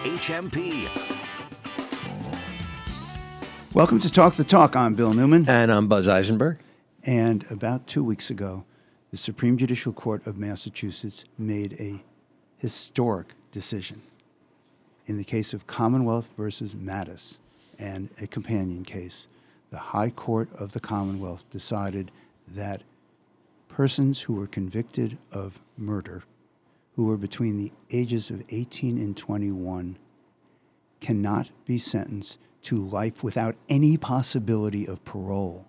WHMP. Welcome to Talk the Talk. I'm Bill Newman. And I'm Buzz Eisenberg. And about two weeks ago, the Supreme Judicial Court of Massachusetts made a historic decision in the case of Commonwealth versus Mattis and a companion case. The High Court of the Commonwealth decided that persons who were convicted of murder, who were between the ages of 18 and 21, cannot be sentenced to life without any possibility of parole,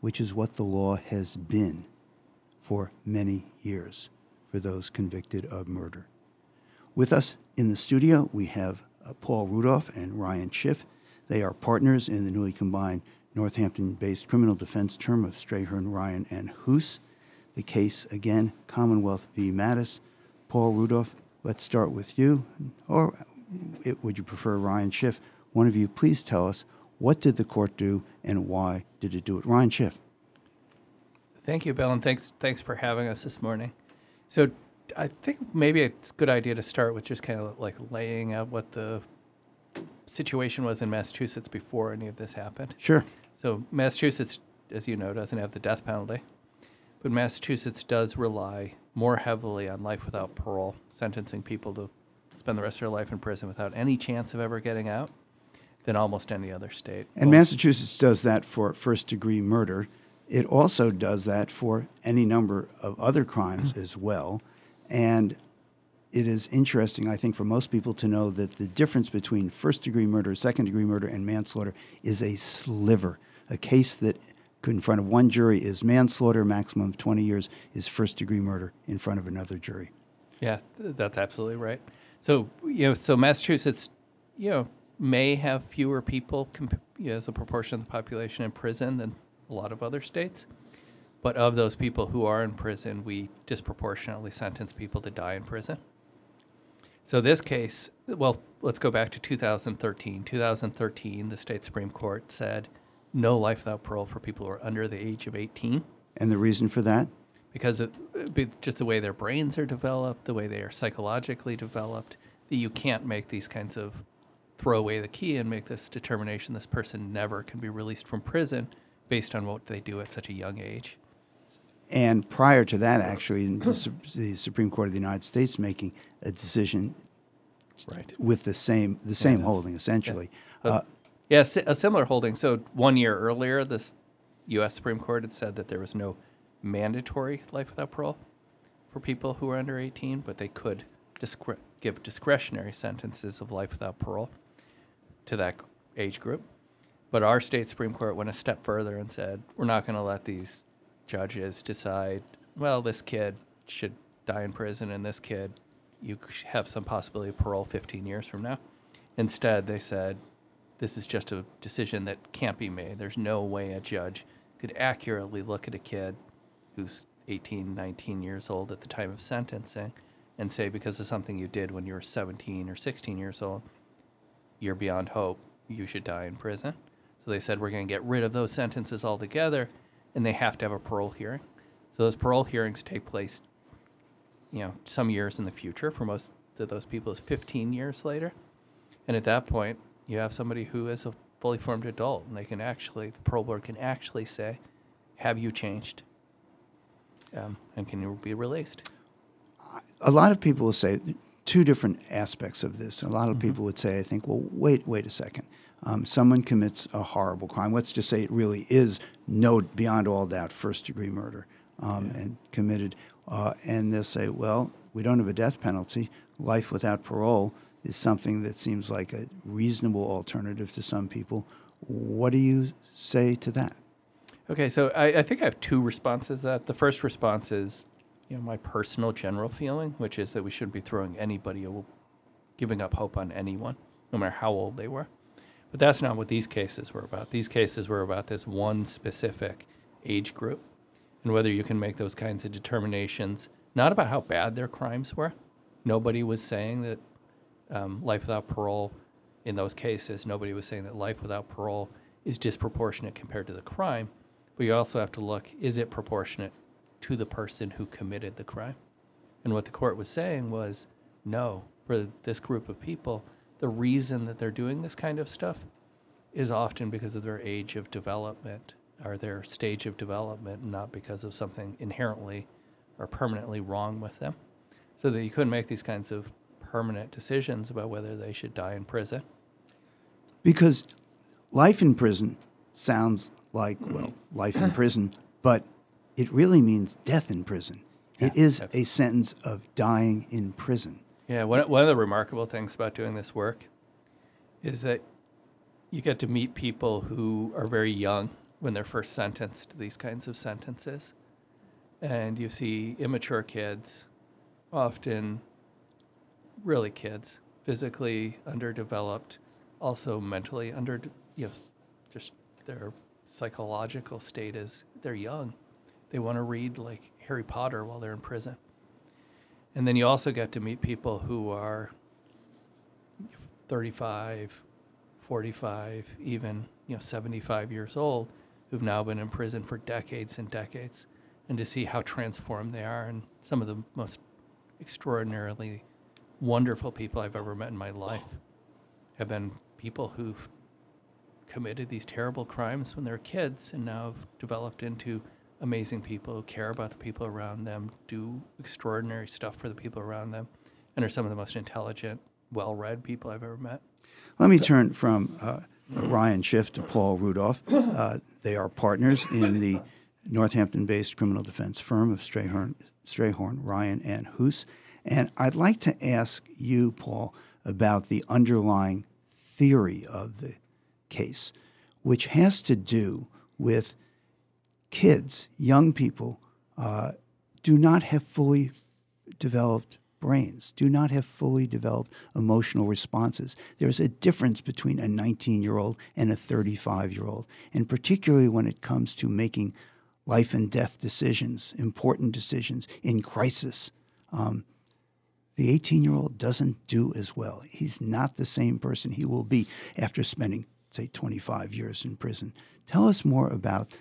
which is what the law has been for many years for those convicted of murder. With us in the studio, we have uh, Paul Rudolph and Ryan Schiff. They are partners in the newly combined Northampton based criminal defense term of Strayhorn, Ryan, and Hoos. The case, again, Commonwealth v. Mattis. Paul Rudolph, let's start with you. Or it, would you prefer Ryan Schiff? One of you, please tell us what did the court do and why did it do it? Ryan Schiff. Thank you, Bill, and thanks thanks for having us this morning. So I think maybe it's a good idea to start with just kind of like laying out what the situation was in Massachusetts before any of this happened. Sure. So Massachusetts, as you know, doesn't have the death penalty, but Massachusetts does rely more heavily on life without parole, sentencing people to spend the rest of their life in prison without any chance of ever getting out than almost any other state. And well, Massachusetts does that for first degree murder. It also does that for any number of other crimes as well. And it is interesting, I think, for most people to know that the difference between first degree murder, second degree murder, and manslaughter is a sliver. A case that in front of one jury is manslaughter, maximum of 20 years, is first degree murder in front of another jury. Yeah, that's absolutely right. So, you know, so Massachusetts, you know, may have fewer people comp- you know, as a proportion of the population in prison than a lot of other states. But of those people who are in prison, we disproportionately sentence people to die in prison. So this case, well, let's go back to 2013. 2013, the state Supreme Court said no life without parole for people who are under the age of 18. And the reason for that? Because of just the way their brains are developed, the way they are psychologically developed, that you can't make these kinds of throw away the key and make this determination this person never can be released from prison based on what they do at such a young age. And prior to that, actually, the, the, Supreme Court of the United States making a decision right. with the same the same yeah, holding, essentially. Yeah. Uh, yeah, a similar holding. So one year earlier, the U.S. Supreme Court had said that there was no mandatory life without parole for people who were under 18, but they could discre- give discretionary sentences of life without parole to that age group. But our state Supreme Court went a step further and said, we're not going to let these judges decide, well, this kid should die in prison and this kid, you have some possibility of parole 15 years from now. Instead, they said, this is just a decision that can't be made. There's no way a judge could accurately look at a kid who's 18, 19 years old at the time of sentencing and say, because of something you did when you were 17 or 16 years old, you're beyond hope, you should die in prison. So they said, we're going to get rid of those sentences altogether and they have to have a parole hearing. So those parole hearings take place, you know, some years in the future. For most of those people, is 15 years later, and at that point, you have somebody who is a fully formed adult, and they can actually, the parole board can actually say, "Have you changed?" Um, and can you be released? A lot of people will say two different aspects of this. A lot of mm-hmm. people would say, "I think, well, wait, wait a second um, someone commits a horrible crime. Let's just say it really is no beyond all doubt first degree murder um, yeah. and committed, uh, and they'll say, well, we don't have a death penalty. Life without parole is something that seems like a reasonable alternative to some people. What do you say to that? Okay, so I, I think I have two responses. That the first response is, you know, my personal general feeling, which is that we shouldn't be throwing anybody, uh, giving up hope on anyone, no matter how old they were. But that's not what these cases were about. These cases were about this one specific age group and whether you can make those kinds of determinations, not about how bad their crimes were. Nobody was saying that um, life without parole in those cases, nobody was saying that life without parole is disproportionate compared to the crime. But you also have to look is it proportionate to the person who committed the crime? And what the court was saying was no, for this group of people, the reason that they're doing this kind of stuff is often because of their age of development or their stage of development, not because of something inherently or permanently wrong with them. So that you couldn't make these kinds of permanent decisions about whether they should die in prison. Because life in prison sounds like, well, life in prison, but it really means death in prison. it Yeah, is a sentence of dying in prison. Yeah, one, one of the remarkable things about doing this work is that you get to meet people who are very young when they're first sentenced to these kinds of sentences. And you see immature kids, often really kids, physically underdeveloped, also mentally under, you know, just their psychological state is they're young. They want to read like Harry Potter while they're in prison. And then you also get to meet people who are 35, 45, even you know 75 years old, who've now been in prison for decades and decades, and to see how transformed they are, and some of the most extraordinarily wonderful people I've ever met in my life have been people who've committed these terrible crimes when they were kids and now have developed into amazing people who care about the people around them, do extraordinary stuff for the people around them, and are some of the most intelligent, well read people I've ever met. Let me turn from uh, Ryan Schiff to Paul Rudolph. Uh, they are partners in the Northampton based criminal defense firm of Strayhorn, Strayhorn, Ryan, and Hoos. And I'd like to ask you, Paul, about the underlying theory of the case, which has to do with kids, young people, uh, do not have fully developed brains, do not have fully developed emotional responses. There's a difference between a 19 year old and a 35 year old, and particularly when it comes to making life and death decisions, important decisions in crisis. Um, the 18 year old doesn't do as well. He's not the same person he will be after spending, say, 25 years in prison. Tell us more about,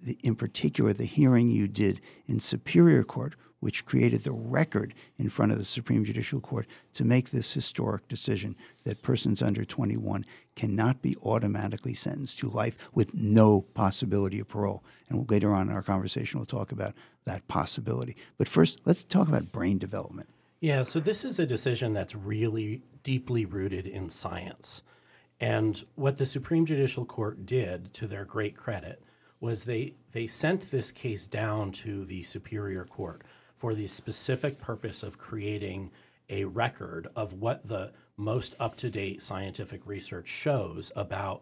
the, in particular, the hearing you did in Superior Court, which created the record in front of the Supreme Judicial Court to make this historic decision that persons under 21 cannot be automatically sentenced to life with no possibility of parole. And later on in our conversation, we'll talk about that possibility. But first, let's talk about brain development. Yeah, so this is a decision that's really deeply rooted in science. And what the Supreme Judicial Court did, to their great credit, was they, they sent this case down to the Superior Court for the specific purpose of creating a record of what the most up to date scientific research shows about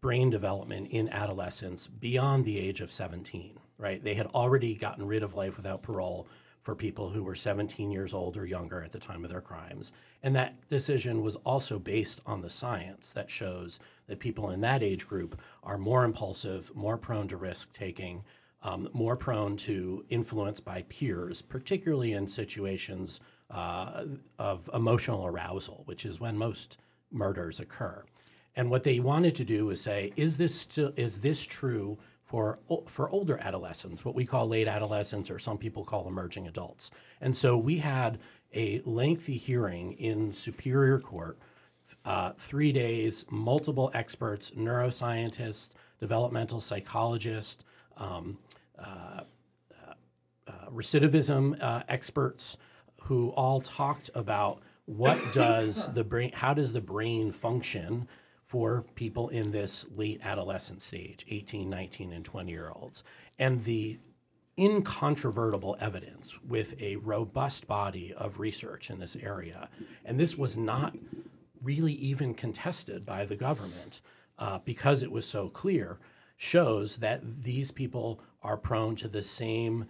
brain development in adolescence beyond the age of 17, right? They had already gotten rid of life without parole for people who were 17 years old or younger at the time of their crimes. And that decision was also based on the science that shows that people in that age group are more impulsive, more prone to risk taking, um, more prone to influence by peers, particularly in situations uh, of emotional arousal, which is when most murders occur. And what they wanted to do was say, is this still is this true for for older adolescents, what we call late adolescents, or some people call emerging adults? And so we had a lengthy hearing in Superior Court, uh, three days, multiple experts, neuroscientists, developmental psychologists. Um, uh, uh, recidivism uh, experts who all talked about what does the brain how does the brain function for people in this late adolescent stage 18 19 and 20 year olds and the incontrovertible evidence with a robust body of research in this area and this was not really even contested by the government uh, because it was so clear shows that these people are prone to the same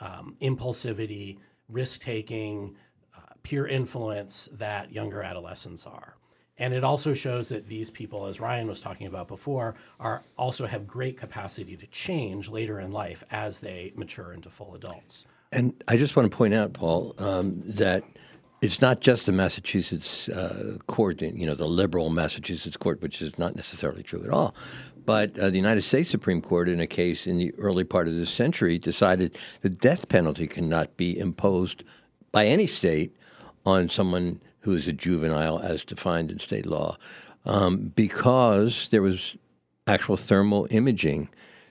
um, impulsivity, risk taking, uh, peer influence that younger adolescents are. And it also shows that these people, as Ryan was talking about before, are also have great capacity to change later in life as they mature into full adults. And I just want to point out, Paul, um, that it's not just the Massachusetts uh, court, you know, the liberal Massachusetts court, which is not necessarily true at all. But uh, the United States Supreme Court, in a case in the early part of this century, decided the death penalty cannot be imposed by any state on someone who is a juvenile as defined in state law, um, because there was actual thermal imaging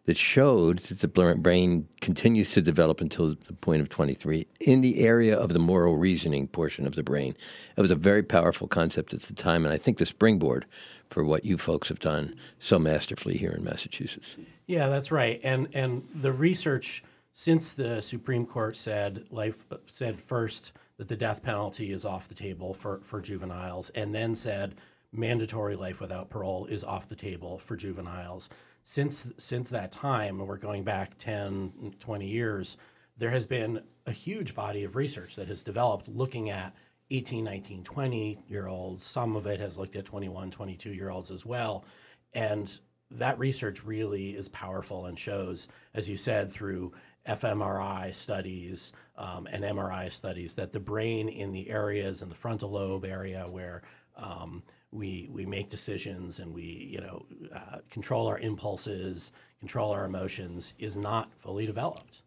that showed that the brain continues to develop until the point of 23 in the area of the moral reasoning portion of the brain. It was a very powerful concept at the time, and I think the springboard for what you folks have done so masterfully here in Massachusetts. Yeah, that's right. And and the research since the Supreme Court said life said first that the death penalty is off the table for, for juveniles, and then said mandatory life without parole is off the table for juveniles. Since since that time, and we're going back 10, 20 years, there has been a huge body of research that has developed looking at 18, 19, 20 year olds. Some of it has looked at 21, 22 year olds as well. And that research really is powerful and shows, as you said, through fMRI studies um, and MRI studies, that the brain in the areas in the frontal lobe area where um, we we make decisions and we you know uh, control our impulses, control our emotions, is not fully developed.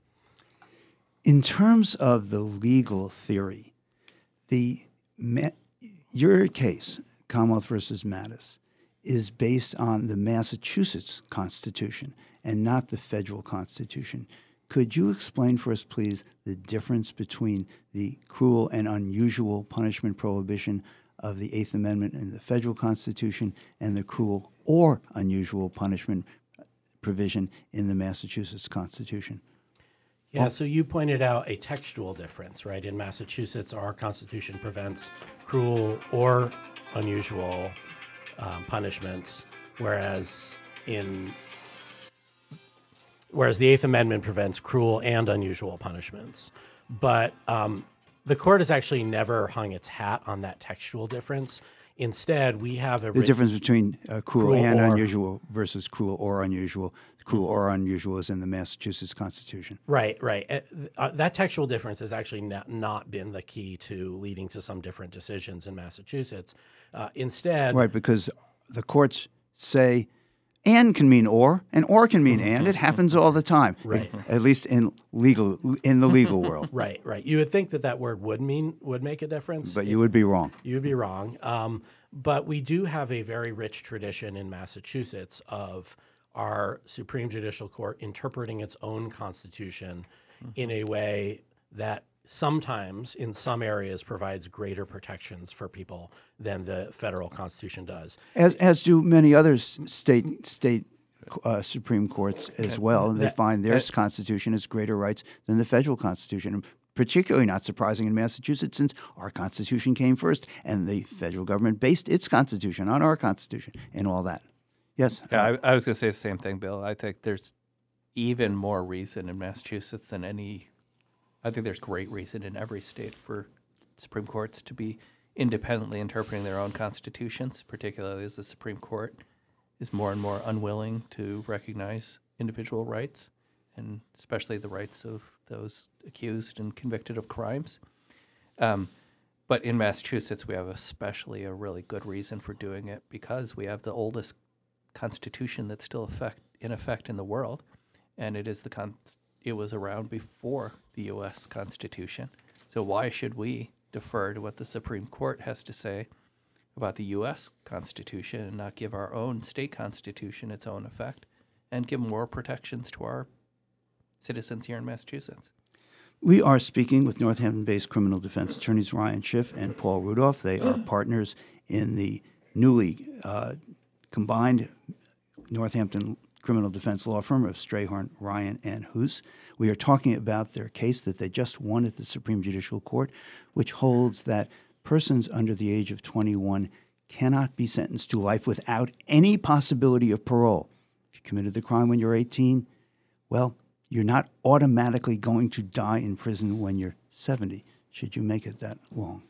In terms of the legal theory, the your case, Commonwealth versus Mattis, is based on the Massachusetts Constitution and not the federal Constitution. Could you explain for us, please, the difference between the cruel and unusual punishment prohibition of the Eighth Amendment in the federal Constitution and the cruel or unusual punishment provision in the Massachusetts Constitution? Yeah, so you pointed out a textual difference, right? In Massachusetts, our Constitution prevents cruel or unusual um, punishments, whereas in whereas the Eighth Amendment prevents cruel and unusual punishments. But um, the court has actually never hung its hat on that textual difference. Instead, we have a the difference between uh, cruel, cruel, and or, unusual versus cruel or unusual. Cruel or unusual is in the Massachusetts Constitution. Right, right. Uh, uh, that textual difference has actually not, not, been the key to leading to some different decisions in Massachusetts. Uh, instead, right, because the courts say and can mean or, and or can mean and. It happens all the time, right? At least in legal in the legal world. right, right. You would think that that word would mean would make a difference, but you would be wrong. You would be wrong. Um, but we do have a very rich tradition in Massachusetts of our Supreme Judicial Court interpreting its own constitution mm-hmm. in a way that sometimes in some areas provides greater protections for people than the federal constitution does. As, as do many other state state uh, supreme courts as well. And they find their constitution has greater rights than the federal constitution. Particularly not surprising in massachusetts since our constitution came first and the federal government based its constitution on our constitution and all that. Yes? Yeah I, I was going to say the same thing bill. I think there's even more reason in massachusetts than any I think there's great reason in every state for Supreme Courts to be independently interpreting their own constitutions, particularly as the Supreme Court is more and more unwilling to recognize individual rights, and especially the rights of those accused and convicted of crimes. Um, but in Massachusetts, we have especially a really good reason for doing it because we have the oldest constitution that's still effect, in effect in the world, and it is the con- it was around before the U.S. Constitution. So why should we defer to what the Supreme Court has to say about the U.S. Constitution and not give our own state constitution its own effect and give more protections to our citizens here in Massachusetts? We are speaking with Northampton based criminal defense attorneys Ryan Schiff and Paul Rudolph. They are partners in the newly uh, combined Northampton criminal defense law firm of Strayhorn, Ryan, and Hoos. We are talking about their case that they just won at the Supreme Judicial Court, which holds that persons under the age of 21 cannot be sentenced to life without any possibility of parole. If you committed the crime when you're 18, well, you're not automatically going to die in prison when you're 70, should you make it that long.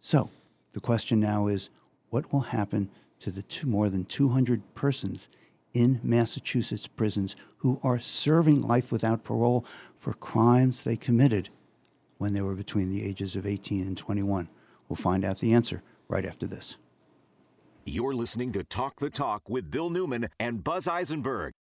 So, the question now is what will happen to the two, more than 200 persons in Massachusetts prisons who are serving life without parole for crimes they committed when they were between the ages of 18 and 21. We'll find out the answer right after this. You're listening to Talk the Talk with Bill Newman and Buzz Eisenberg.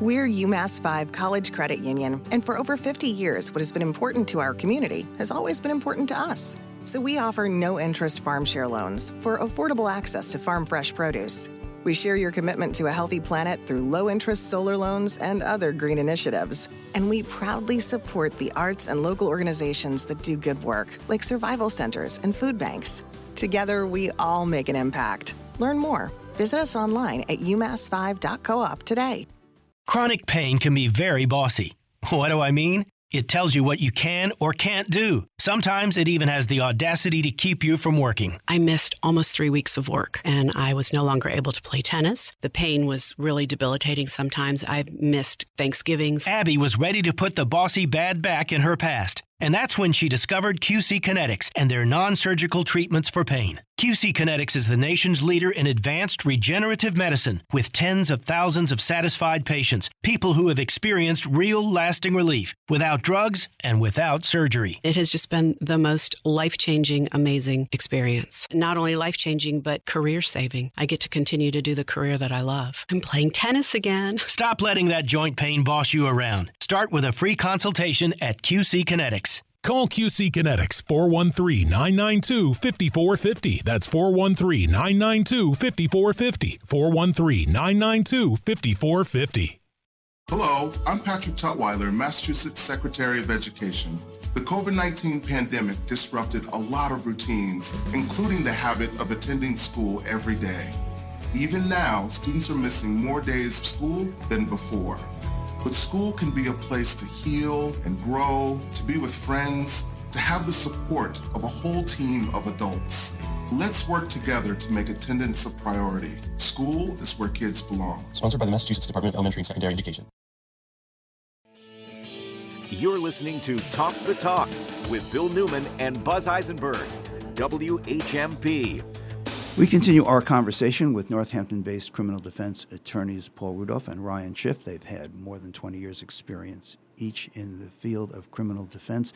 We're UMass 5 College Credit Union, and for over 50 years, what has been important to our community has always been important to us So we offer no interest farm share loans for affordable access to farm fresh produce. We share your commitment to a healthy planet through low interest solar loans and other green initiatives. And we proudly support the arts and local organizations that do good work, like survival centers and food banks. Together, we all make an impact. Learn more. Visit us online at umass5.coop today. Chronic pain can be very bossy. What do I mean? It tells you what you can or can't do. Sometimes it even has the audacity to keep you from working. I missed almost three weeks of work and I was no longer able to play tennis. The pain was really debilitating sometimes. I missed Thanksgivings. Abby was ready to put the bossy bad back in her past. And that's when she discovered QC Kinetics and their non surgical treatments for pain. QC Kinetics is the nation's leader in advanced regenerative medicine with tens of thousands of satisfied patients, people who have experienced real lasting relief without drugs and without surgery. It has just been the most life changing, amazing experience. Not only life changing, but career saving. I get to continue to do the career that I love. I'm playing tennis again. Stop letting that joint pain boss you around. Start with a free consultation at QC Kinetics. Call QC Kinetics 413 992 5450. That's 413 992 5450. 413 992 5450. Hello, I'm Patrick Tutwiler, Massachusetts Secretary of Education. The COVID 19 pandemic disrupted a lot of routines, including the habit of attending school every day. Even now, students are missing more days of school than before. But school can be a place to heal and grow, to be with friends, to have the support of a whole team of adults. Let's work together to make attendance a priority. School is where kids belong. Sponsored by the Massachusetts Department of Elementary and Secondary Education. You're listening to Talk the Talk with Bill Newman and Buzz Eisenberg, WHMP. We continue our conversation with Northampton based criminal defense attorneys Paul Rudolph and Ryan Schiff. They've had more than 20 years' experience each in the field of criminal defense,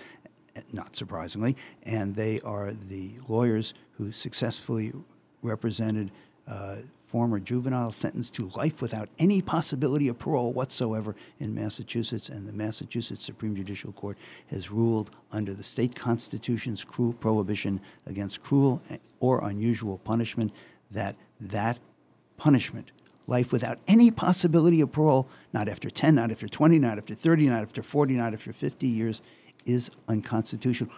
not surprisingly, and they are the lawyers who successfully represented uh, former juvenile sentenced to life without any possibility of parole whatsoever in Massachusetts, and the Massachusetts Supreme Judicial Court has ruled under the state constitution's cruel prohibition against cruel or unusual punishment that that punishment life without any possibility of parole, not after 10, not after 20, not after 30, not after 40, not after 50 years, is unconstitutional.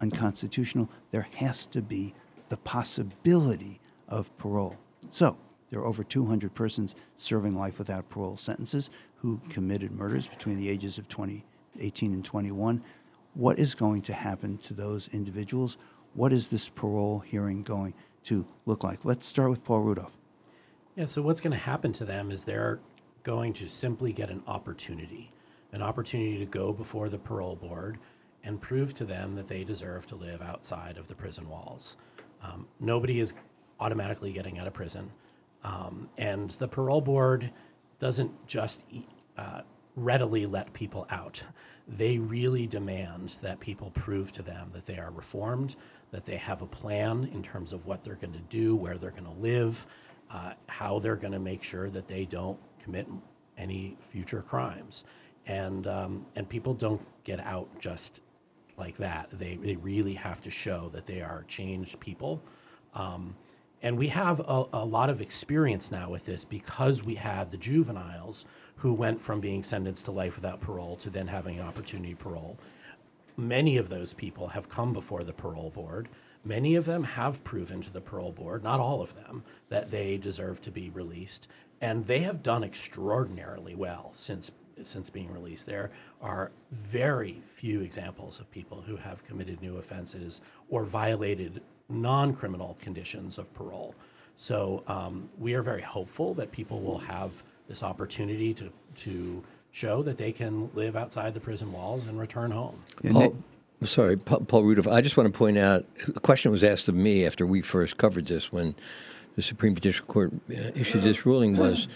Unconstitutional. There has to be the possibility of parole. So, there are over 200 persons serving life without parole sentences who committed murders between the ages of 20, 18 and 21. What is going to happen to those individuals? What is this parole hearing going to look like? Let's start with Paul Rudolph. Yeah, so what's going to happen to them is they're going to simply get an opportunity, an opportunity to go before the parole board and prove to them that they deserve to live outside of the prison walls. Um, nobody is automatically getting out of prison. Um, and the parole board doesn't just uh, readily let people out. They really demand that people prove to them that they are reformed, that they have a plan in terms of what they're going to do, where they're going to live, uh, how they're going to make sure that they don't commit any future crimes. And, um, and people don't get out just like that. They, they really have to show that they are changed people. Um, and we have a, a, lot of experience now with this because we had the juveniles who went from being sentenced to life without parole to then having an opportunity parole. Many of those people have come before the parole board. Many of them have proven to the parole board, not all of them, that they deserve to be released. And they have done extraordinarily well since since being released. There are very few examples of people who have committed new offenses or violated non criminal conditions of parole. So um, we are very hopeful that people will have this opportunity to, to show that they can live outside the prison walls and return home. Paul, sorry, Paul Rudolph. I just want to point out a question was asked of me after we first covered this when the Supreme Judicial Court uh, issued this ruling was,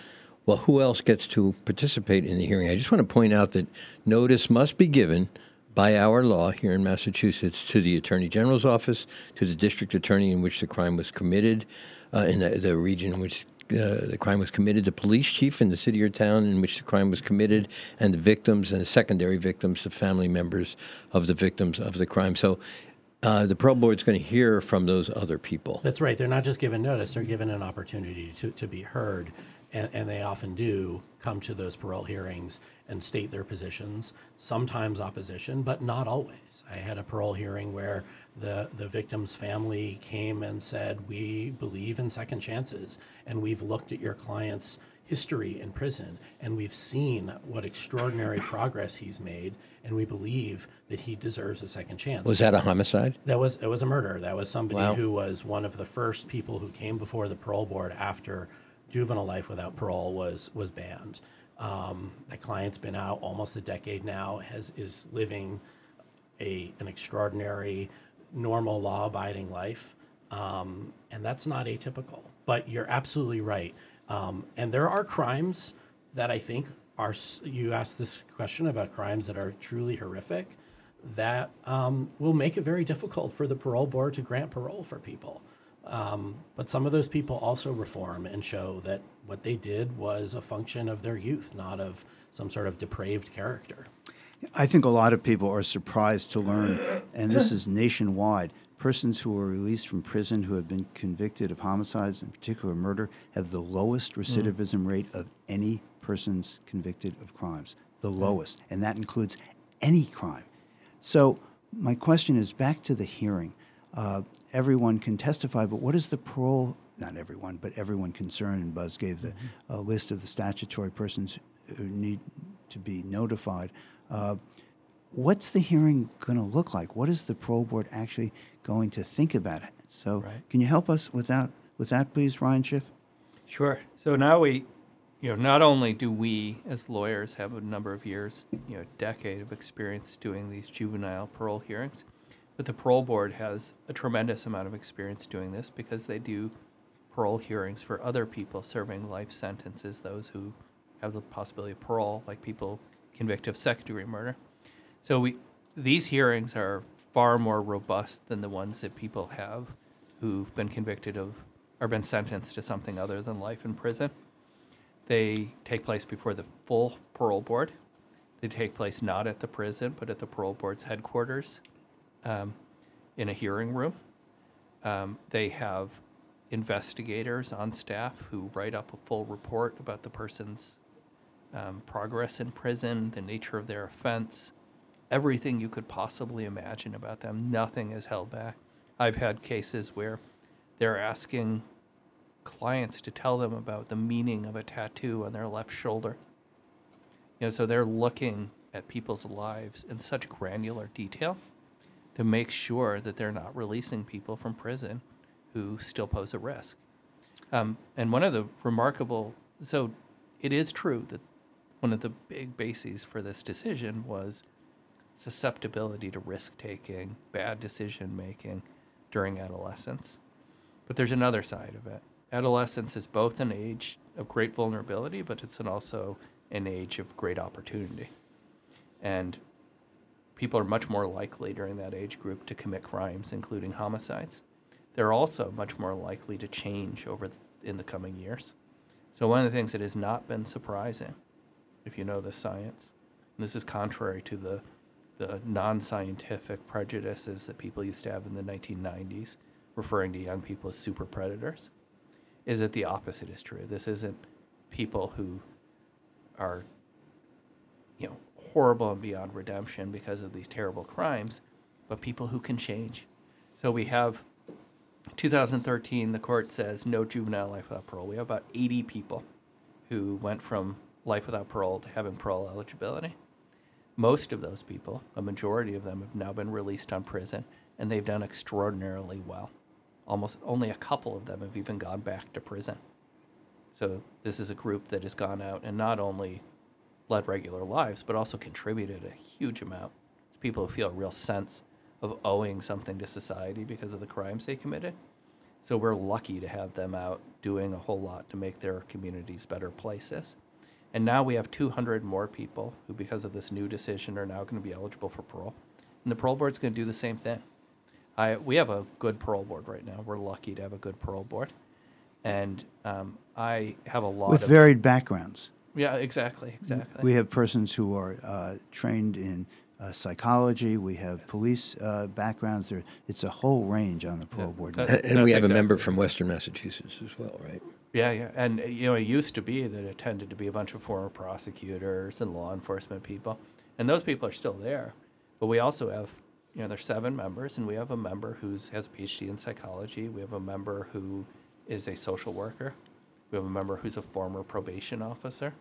well, who else gets to participate in the hearing? I just want to point out that notice must be given by our law here in Massachusetts to the Attorney General's office, to the district attorney in which the crime was committed, uh, in the, the, region in which uh, the crime was committed, the police chief in the city or town in which the crime was committed, and the victims and the secondary victims, the family members of the victims of the crime. So Uh, the parole board's going to hear from those other people. That's right. They're not just given notice; they're given an opportunity to, to be heard, and, and they often do come to those parole hearings and state their positions. Sometimes opposition, but not always. I had a parole hearing where the the victim's family came and said, "We believe in second chances, and we've looked at your client's." history in prison, and we've seen what extraordinary progress he's made, and we believe that he deserves a second chance. Was that a homicide? That was it was a murder. That was somebody Wow. who was one of the first people who came before the parole board after juvenile life without parole was was banned. Um, my client's been out almost a decade now. Has is living a an extraordinary, normal, law-abiding life, um, and that's not atypical. But you're absolutely right. Um, and there are crimes that I think are. You asked this question about crimes that are truly horrific. That um, will make it very difficult for the parole board to grant parole for people. Um, but some of those people also reform and show that what they did was a function of their youth, not of some sort of depraved character. I think a lot of people are surprised to learn, and this is nationwide. Persons who are released from prison who have been convicted of homicides, in particular murder, have the lowest recidivism rate of any persons convicted of crimes. The lowest, and that includes any crime. So, my question is back to the hearing. Uh, everyone can testify, but what is the parole? Not everyone, but everyone concerned. And Buzz gave the uh, list of the statutory persons who need to be notified. Uh, what's the hearing going to look like? What is the parole board actually going to think about it? So, can you help us with that, with that, please, Ryan Schiff? Sure. So now we, you know, not only do we as lawyers have a number of years, you know, decade of experience doing these juvenile parole hearings, but the parole board has a tremendous amount of experience doing this because they do parole hearings for other people serving life sentences, those who have the possibility of parole, like people convicted of second degree murder. So we these hearings are far more robust than the ones that people have who've been convicted of or been sentenced to something other than life in prison. They take place before the full parole board. They take place not at the prison, but at the parole board's headquarters um, in a hearing room. Um, they have investigators on staff who write up a full report about the person's um, progress in prison, the nature of their offense, everything you could possibly imagine about them. Nothing is held back. I've had cases where they're asking clients to tell them about the meaning of a tattoo on their left shoulder. You know, so they're looking at people's lives in such granular detail to make sure that they're not releasing people from prison who still pose a risk. Um, and one of the remarkable, so it is true that one of the big bases for this decision was susceptibility to risk taking, bad decision making during adolescence. But there's another side of it. Adolescence is both an age of great vulnerability, but it's an also an age of great opportunity. And people are much more likely during that age group to commit crimes, including homicides. They're also much more likely to change over in the coming years. So one of the things that has not been surprising, if you know the science, this is contrary to the the non-scientific prejudices that people used to have in the 1990s, referring to young people as super predators, is that the opposite is true. This isn't people who are, you know, horrible and beyond redemption because of these terrible crimes, but people who can change. So we have 2013, the court says no juvenile life without parole. We have about 80 people who went from life without parole to having parole eligibility. Most of those people, a majority of them, have now been released on prison, and they've done extraordinarily well. Almost only a couple of them have even gone back to prison. So this is a group that has gone out and not only led regular lives, but also contributed a huge amount. to people who feel a real sense of owing something to society because of the crimes they committed. So we're lucky to have them out doing a whole lot to make their communities better places. And now we have 200 more people who, because of this new decision, are now going to be eligible for parole. And the parole board's going to do the same thing. I, we have a good parole board right now. We're lucky to have a good parole board. And um, I have a lot With of. varied backgrounds. Yeah, exactly, exactly. We have persons who are uh, trained in uh, psychology, we have police uh, backgrounds. There, it's a whole range on the parole board. that- And, and we have That's a member from Western Massachusetts as well, right? Yeah, yeah, and you know, it used to be that it tended to be a bunch of former prosecutors and law enforcement people, and those people are still there. But we also have, you know, there's seven members, and we have a member who has a PhD in psychology. We have a member who is a social worker. We have a member who's a former probation officer.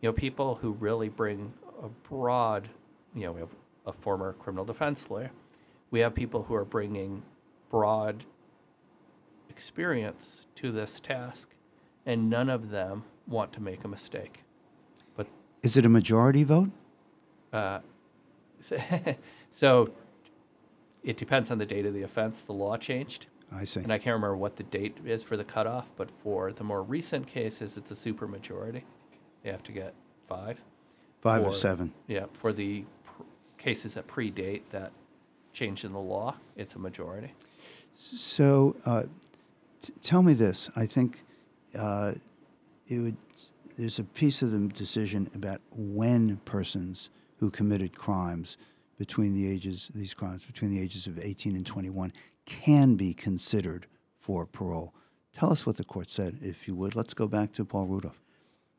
You know, people who really bring a broad, you know, we have a former criminal defense lawyer. We have people who are bringing broad experience to this task, and none of them want to make a mistake. But Is it a majority vote? uh, so it depends on the date of the offense. The law changed, I see. and I can't remember what the date is for the cutoff. But for the more recent cases, it's a supermajority. They have to get five. Five of For- seven. Yeah, for the pr- cases that predate that change in the law, it's a majority. So, uh, t- tell me this. I think uh, it would. There's a piece of the decision about when persons who committed crimes between the ages these crimes between the ages of 18 and 21 can be considered for parole. Tell us what the court said, if you would. Let's go back to Paul Rudolph.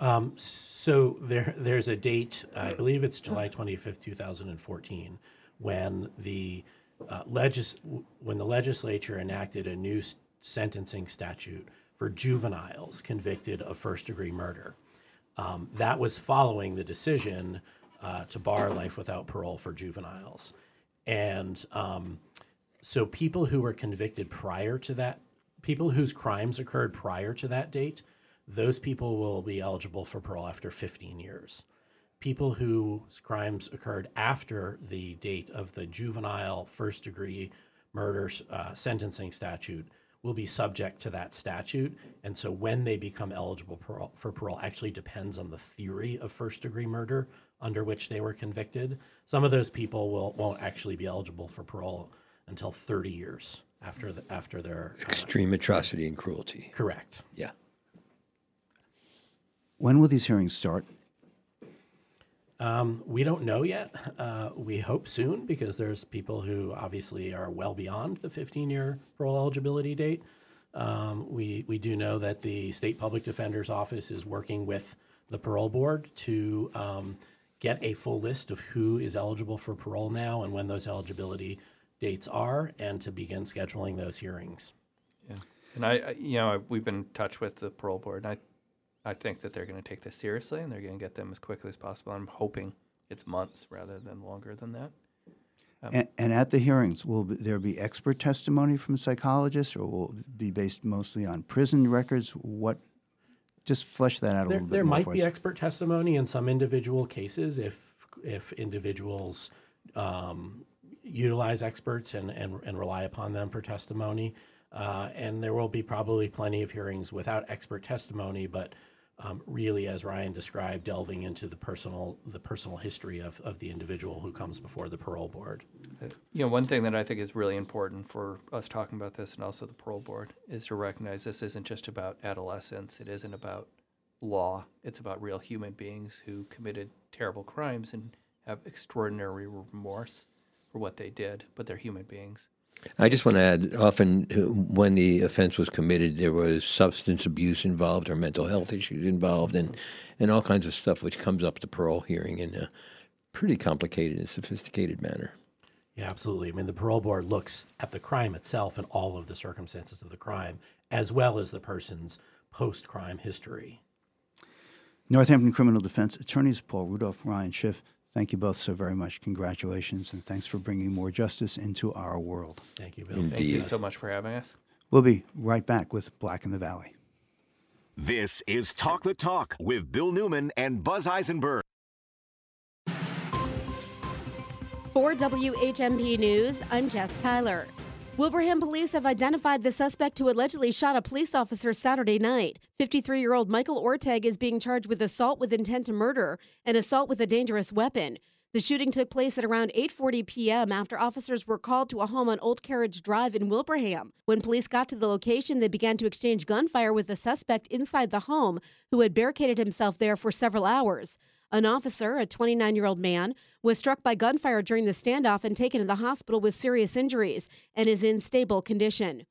Um, so there, there's a date. I believe it's July 25th, 2014, when the uh, legis- when the legislature enacted a new s- sentencing statute for juveniles convicted of first-degree murder. Um, that was following the decision uh, to bar life without parole for juveniles, and um, so people who were convicted prior to that, people whose crimes occurred prior to that date, those people will be eligible for parole after 15 years. People whose crimes occurred after the date of the juvenile first degree murder uh, sentencing statute will be subject to that statute. And so when they become eligible parole, for parole actually depends on the theory of first degree murder under which they were convicted. Some of those people will, won't actually be eligible for parole until 30 years after, the, after their. uh, Extreme atrocity and cruelty. correct. Yeah. When will these hearings start? Um, we don't know yet. Uh, we hope soon because there's people who obviously are well beyond the 15-year parole eligibility date. Um, we we do know that the state public defender's office is working with the parole board to um, get a full list of who is eligible for parole now and when those eligibility dates are, and to begin scheduling those hearings. Yeah. And I, I- you know, we've been in touch with the parole board, and I, I think that they're going to take this seriously, and they're going to get them as quickly as possible. I'm hoping it's months rather than longer than that. And, and at the hearings, will there be expert testimony from psychologists, or will it be based mostly on prison records? What? Just flesh that out a There, little bit there more might for be us. expert testimony in some individual cases if if individuals um, utilize experts and, and, and rely upon them for testimony. Uh, and there will be probably plenty of hearings without expert testimony, but um, really, as Ryan described, delving into the personal the personal history of, of the individual who comes before the parole board. You know, one thing that I think is really important for us talking about this and also the parole board is to recognize this isn't just about adolescence. It isn't about law. It's about real human beings who committed terrible crimes and have extraordinary remorse for what they did, but they're human beings. I just want to add often uh, when the offense was committed, there was substance abuse involved or mental health issues involved and, and all kinds of stuff which comes up at the parole hearing in a pretty complicated and sophisticated manner. Yeah, absolutely. I mean, the parole board looks at the crime itself and all of the circumstances of the crime, as well as the person's post crime history. Northampton Criminal Defense Attorneys Paul Rudolph, Ryan Schiff, thank you both so very much. Congratulations, and thanks for bringing more justice into our world. Thank you, Bill. Thank you so much for having us. We'll be right back with Black in the Valley. This is Talk the Talk with Bill Newman and Buzz Eisenberg. For WHMP News, I'm Jess Tyler. Wilbraham police have identified the suspect who allegedly shot a police officer Saturday night. 53 year old Michael Orteg is being charged with assault with intent to murder and assault with a dangerous weapon. The shooting took place at around 8:40 p.m. after officers were called to a home on Old Carriage Drive in Wilbraham. When police got to the location, they began to exchange gunfire with the suspect inside the home, who had barricaded himself there for several hours. An officer, a 29 year old man, was struck by gunfire during the standoff and taken to the hospital with serious injuries and is in stable condition.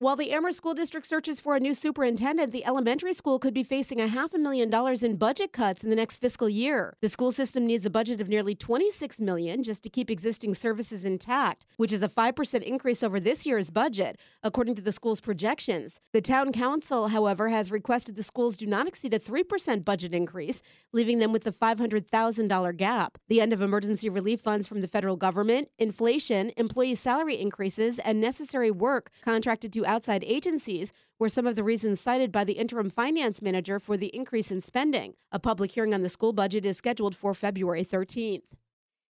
While the Amherst School District searches for a new superintendent, the elementary school could be facing a half a million dollars in budget cuts in the next fiscal year. The school system needs a budget of nearly 26 million just to keep existing services intact, which is a 5% increase over this year's budget, according to the school's projections. The town council, however, has requested the schools do not exceed a 3% budget increase, leaving them with the $500,000 gap. The end of emergency relief funds from the federal government, inflation, employee salary increases, and necessary work contracted to outside agencies were some of the reasons cited by the interim finance manager for the increase in spending. A public hearing on the school budget is scheduled for February 13th.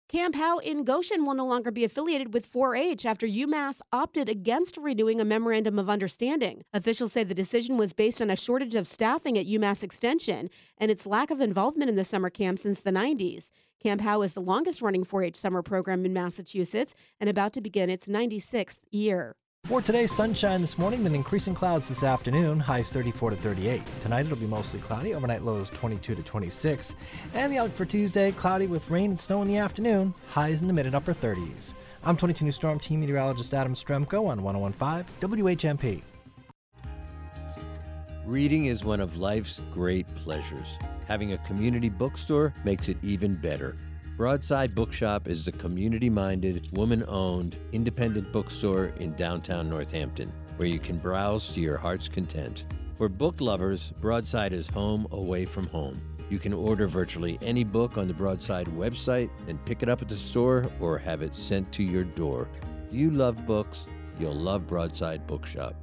Camp Howe in Goshen will no longer be affiliated with 4 H after UMass opted against renewing a memorandum of understanding. Officials say the decision was based on a shortage of staffing at UMass Extension and its lack of involvement in the summer camp since the 90s. Camp Howe is the longest running 4 H summer program in Massachusetts and about to begin its 96th year. For today's sunshine this morning, then increasing clouds this afternoon, highs 34 to 38. Tonight it'll be mostly cloudy, overnight lows 22 to 26. And the outlook for Tuesday, cloudy with rain and snow in the afternoon, highs in the mid and upper 30s. I'm 22 News Storm Team Meteorologist Adam Strzempko on 1015 WHMP. Reading is one of life's great pleasures. Having a community bookstore makes it even better. Broadside Bookshop is a community minded, woman owned, independent bookstore in downtown Northampton where you can browse to your heart's content. For book lovers, Broadside is home away from home. You can order virtually any book on the Broadside website and pick it up at the store or have it sent to your door. Do you love books? You'll love Broadside Bookshop.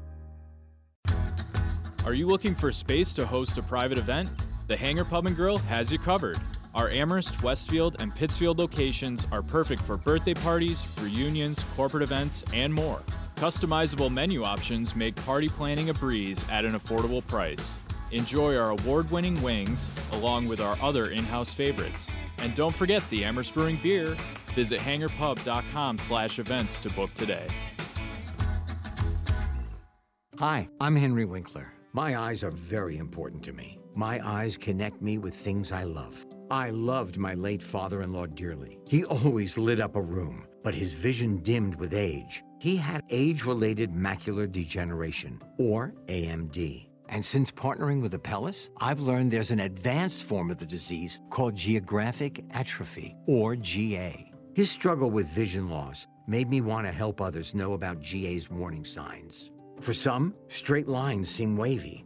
Are you looking for space to host a private event? The Hangar Pub and Grill has you covered. Our Amherst, Westfield, and Pittsfield locations are perfect for birthday parties, reunions, corporate events, and more. Customizable menu options make party planning a breeze at an affordable price. Enjoy our award winning wings along with our other in house favorites. And don't forget the Amherst Brewing beer. Visit hangarpub.com slash events to book today. Hi, I'm Henry Winkler. My eyes are very important to me. My eyes connect me with things I love. I loved my late father in law dearly. He always lit up a room, but his vision dimmed with age. He had age related macular degeneration, or AMD. And since partnering with Apellis, I've learned there's an advanced form of the disease called geographic atrophy, or GA. His struggle with vision loss made me want to help others know about GA's warning signs. For some, straight lines seem wavy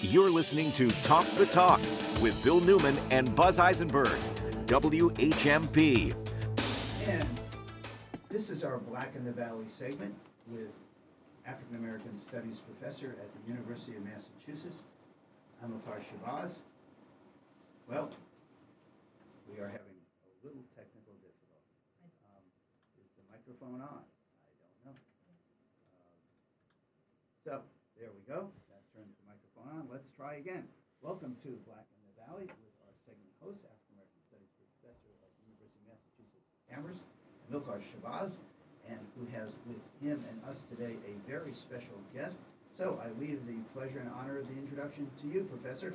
You're listening to Talk the Talk with Bill Newman and Buzz Eisenberg, WHMP. And this is our Black in the Valley segment with African American Studies professor at the University of Massachusetts, Amilcar Shabazz. Well, we are having a little technical difficulty. Um, is the microphone on? I don't know. Um, so there we go. Turns the microphone on. Let's try again. Welcome to Black in the Valley with our segment host, African American Studies professor at the University of Massachusetts Amherst, Milkar Shabazz, and who has with him and us today a very special guest. So I leave the pleasure and honor of the introduction to you, Professor.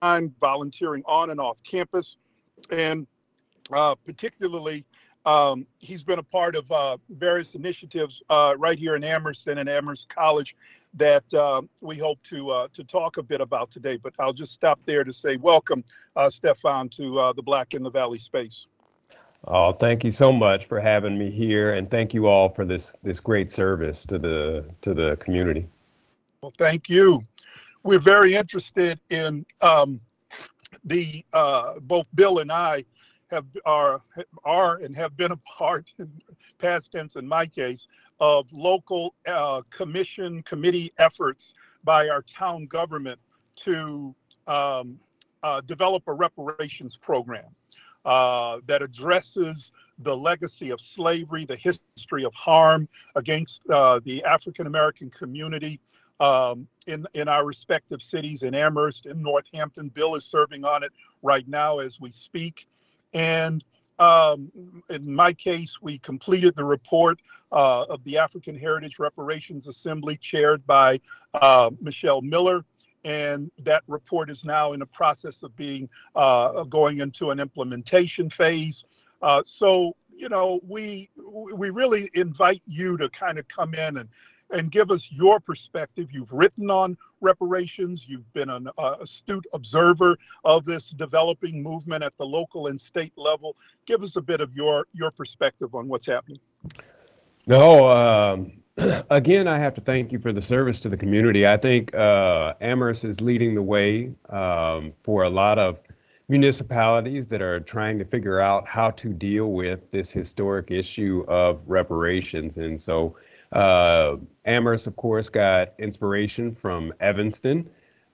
Time, volunteering on and off campus, and uh, particularly um, he's been a part of uh, various initiatives uh, right here in Amherst and in Amherst College that uh, we hope to uh, to talk a bit about today. But I'll just stop there to say welcome, uh, Stefan, to uh, the Black in the Valley space. Oh, thank you so much for having me here, and thank you all for this this great service to the to the community. Well, thank you. We're very interested in um, the both Bill and I have are are and have been a part in past tense in my case of local uh, commission committee efforts by our town government to um, uh, develop a reparations program uh, that addresses the legacy of slavery, the history of harm against uh, the African American community um, in in our respective cities in Amherst, in Northampton. Bill is serving on it right now as we speak. And um, in my case, we completed the report uh, of the African Heritage Reparations Assembly chaired by uh, Michelle Miller. And that report is now in the process of being uh, going into an implementation phase. Uh, so, you know, we we really invite you to kind of come in and and give us your perspective. You've written on reparations, you've been an uh, astute observer of this developing movement at the local and state level. Give us a bit of your your perspective on what's happening. No, um, again, I have to thank you for the service to the community. I think uh, Amherst is leading the way um, for a lot of municipalities that are trying to figure out how to deal with this historic issue of reparations. And so uh, Amherst, of course, got inspiration from Evanston,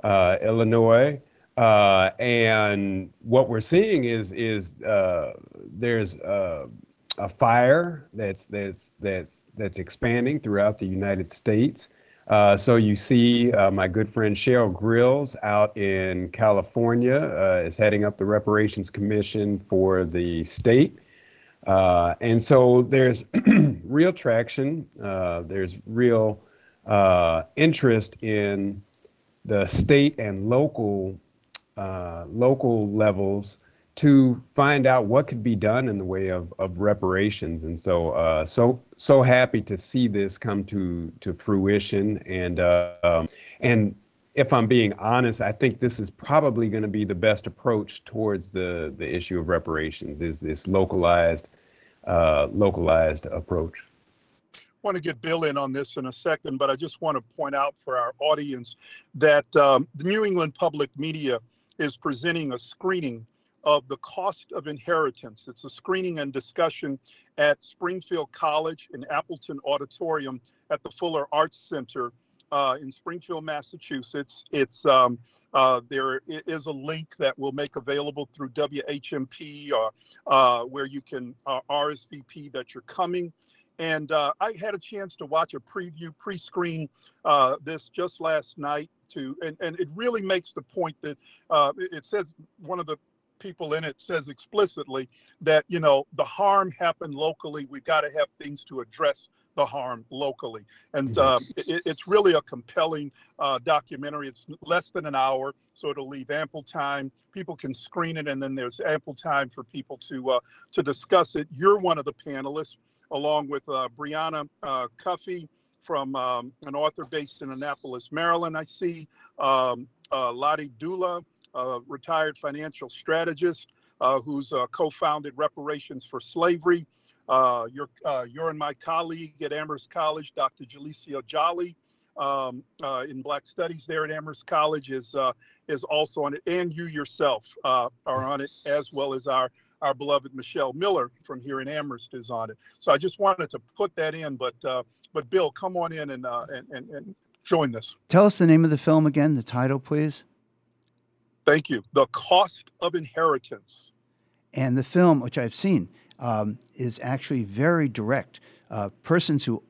uh, Illinois. Uh, and what we're seeing is is uh, there's a fire that's that's that's that's expanding throughout the United States. Uh, so you see uh, my good friend Cheryl Grills out in California uh, is heading up the Reparations Commission for the state. Uh, and so there's real traction, uh, there's real uh, interest in the state and local uh, local levels to find out what could be done in the way of, of reparations. And so uh, so so happy to see this come to to fruition. And uh, um, and if I'm being honest, I think this is probably going to be the best approach towards the the issue of reparations. Is this localized uh, localized approach. I want to get Bill in on this in a second, but I just want to point out for our audience that um, the New England Public Media is presenting a screening of the cost of inheritance. It's a screening and discussion at Springfield College in Appleton Auditorium at the Fuller Arts Center uh, in Springfield, Massachusetts. It's um, uh, there is a link that we'll make available through WHMP or uh, where you can uh, RSVP that you're coming. And uh, I had a chance to watch a preview, pre-screen uh, this just last night. To and, and it really makes the point that it says one of the people in it says explicitly that you know the harm happened locally. We've got to have things to address the harm locally. And uh, it, it's really a compelling uh, documentary. It's less than an hour, so it'll leave ample time. People can screen it, and then there's ample time for people to uh, to discuss it. You're one of the panelists, along with uh, Brianna uh, Cuffey from um, an author based in Annapolis, Maryland. I see um, uh, Lottie Dula, a retired financial strategist. who's co-founded Reparations for Slavery, uh, you're, uh, you're and my colleague at Amherst College, Dr. Jallicia Jolly, um, uh, in Black Studies there at Amherst College is uh, is also on it, and you yourself uh, are on it, as well as our our beloved Michelle Miller from here in Amherst is on it. So I just wanted to put that in, but uh, but Bill, come on in and, and and and join this. Tell us the name of the film again, the title, please. Thank you. The Cost of Inheritance. And the film, which I've seen, um, is actually very direct. Uh, persons who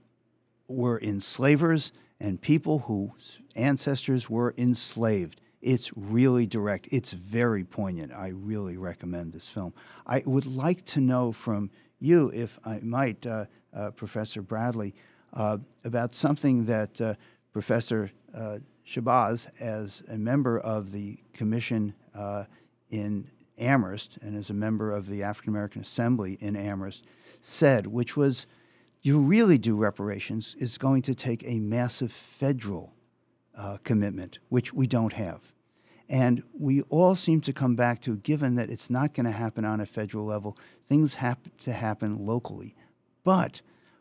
were enslavers and people whose ancestors were enslaved. It's really direct. It's very poignant. I really recommend this film. I would like to know from you, if I might, uh, uh, Professor Bradley, uh, about something that uh, Professor uh, Shabazz, as a member of the commission in Amherst and as a member of the African American Assembly in Amherst, said, which was you really do reparations is going to take a massive federal uh, commitment, which we don't have. And we all seem to come back to, given that it's not going to happen on a federal level, things have to happen locally. But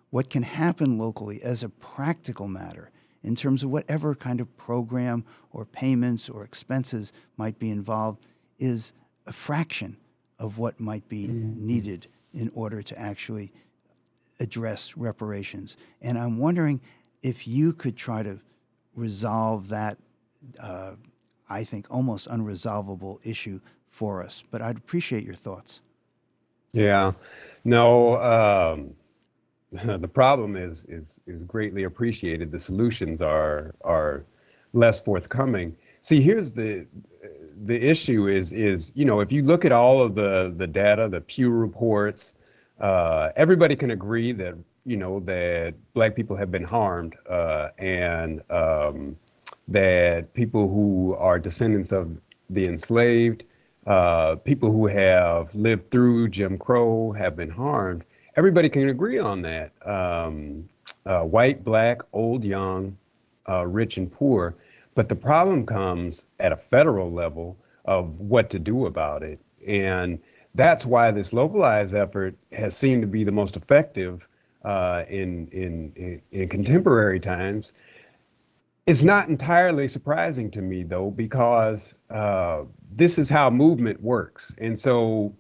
what can happen locally as a practical matter in terms of whatever kind of program or payments or expenses might be involved is a fraction of what might be mm-hmm. needed in order to actually address reparations. And I'm wondering if you could try to resolve that, uh, I think, almost unresolvable issue for us. But I'd appreciate your thoughts. Yeah. No, um, the problem is is is greatly appreciated. The solutions are are less forthcoming. See, here's the the issue is is you know if you look at all of the the data, the Pew reports, uh, everybody can agree that you know that black people have been harmed uh, and um, that people who are descendants of the enslaved, uh, people who have lived through Jim Crow have been harmed. Everybody can agree on that. Um, uh, white, black, old, young, uh, rich, and poor. But the problem comes at a federal level of what to do about it. And that's why this localized effort has seemed to be the most effective uh, in, in, in, in contemporary times. It's not entirely surprising to me, though, because uh, this is how movement works. And so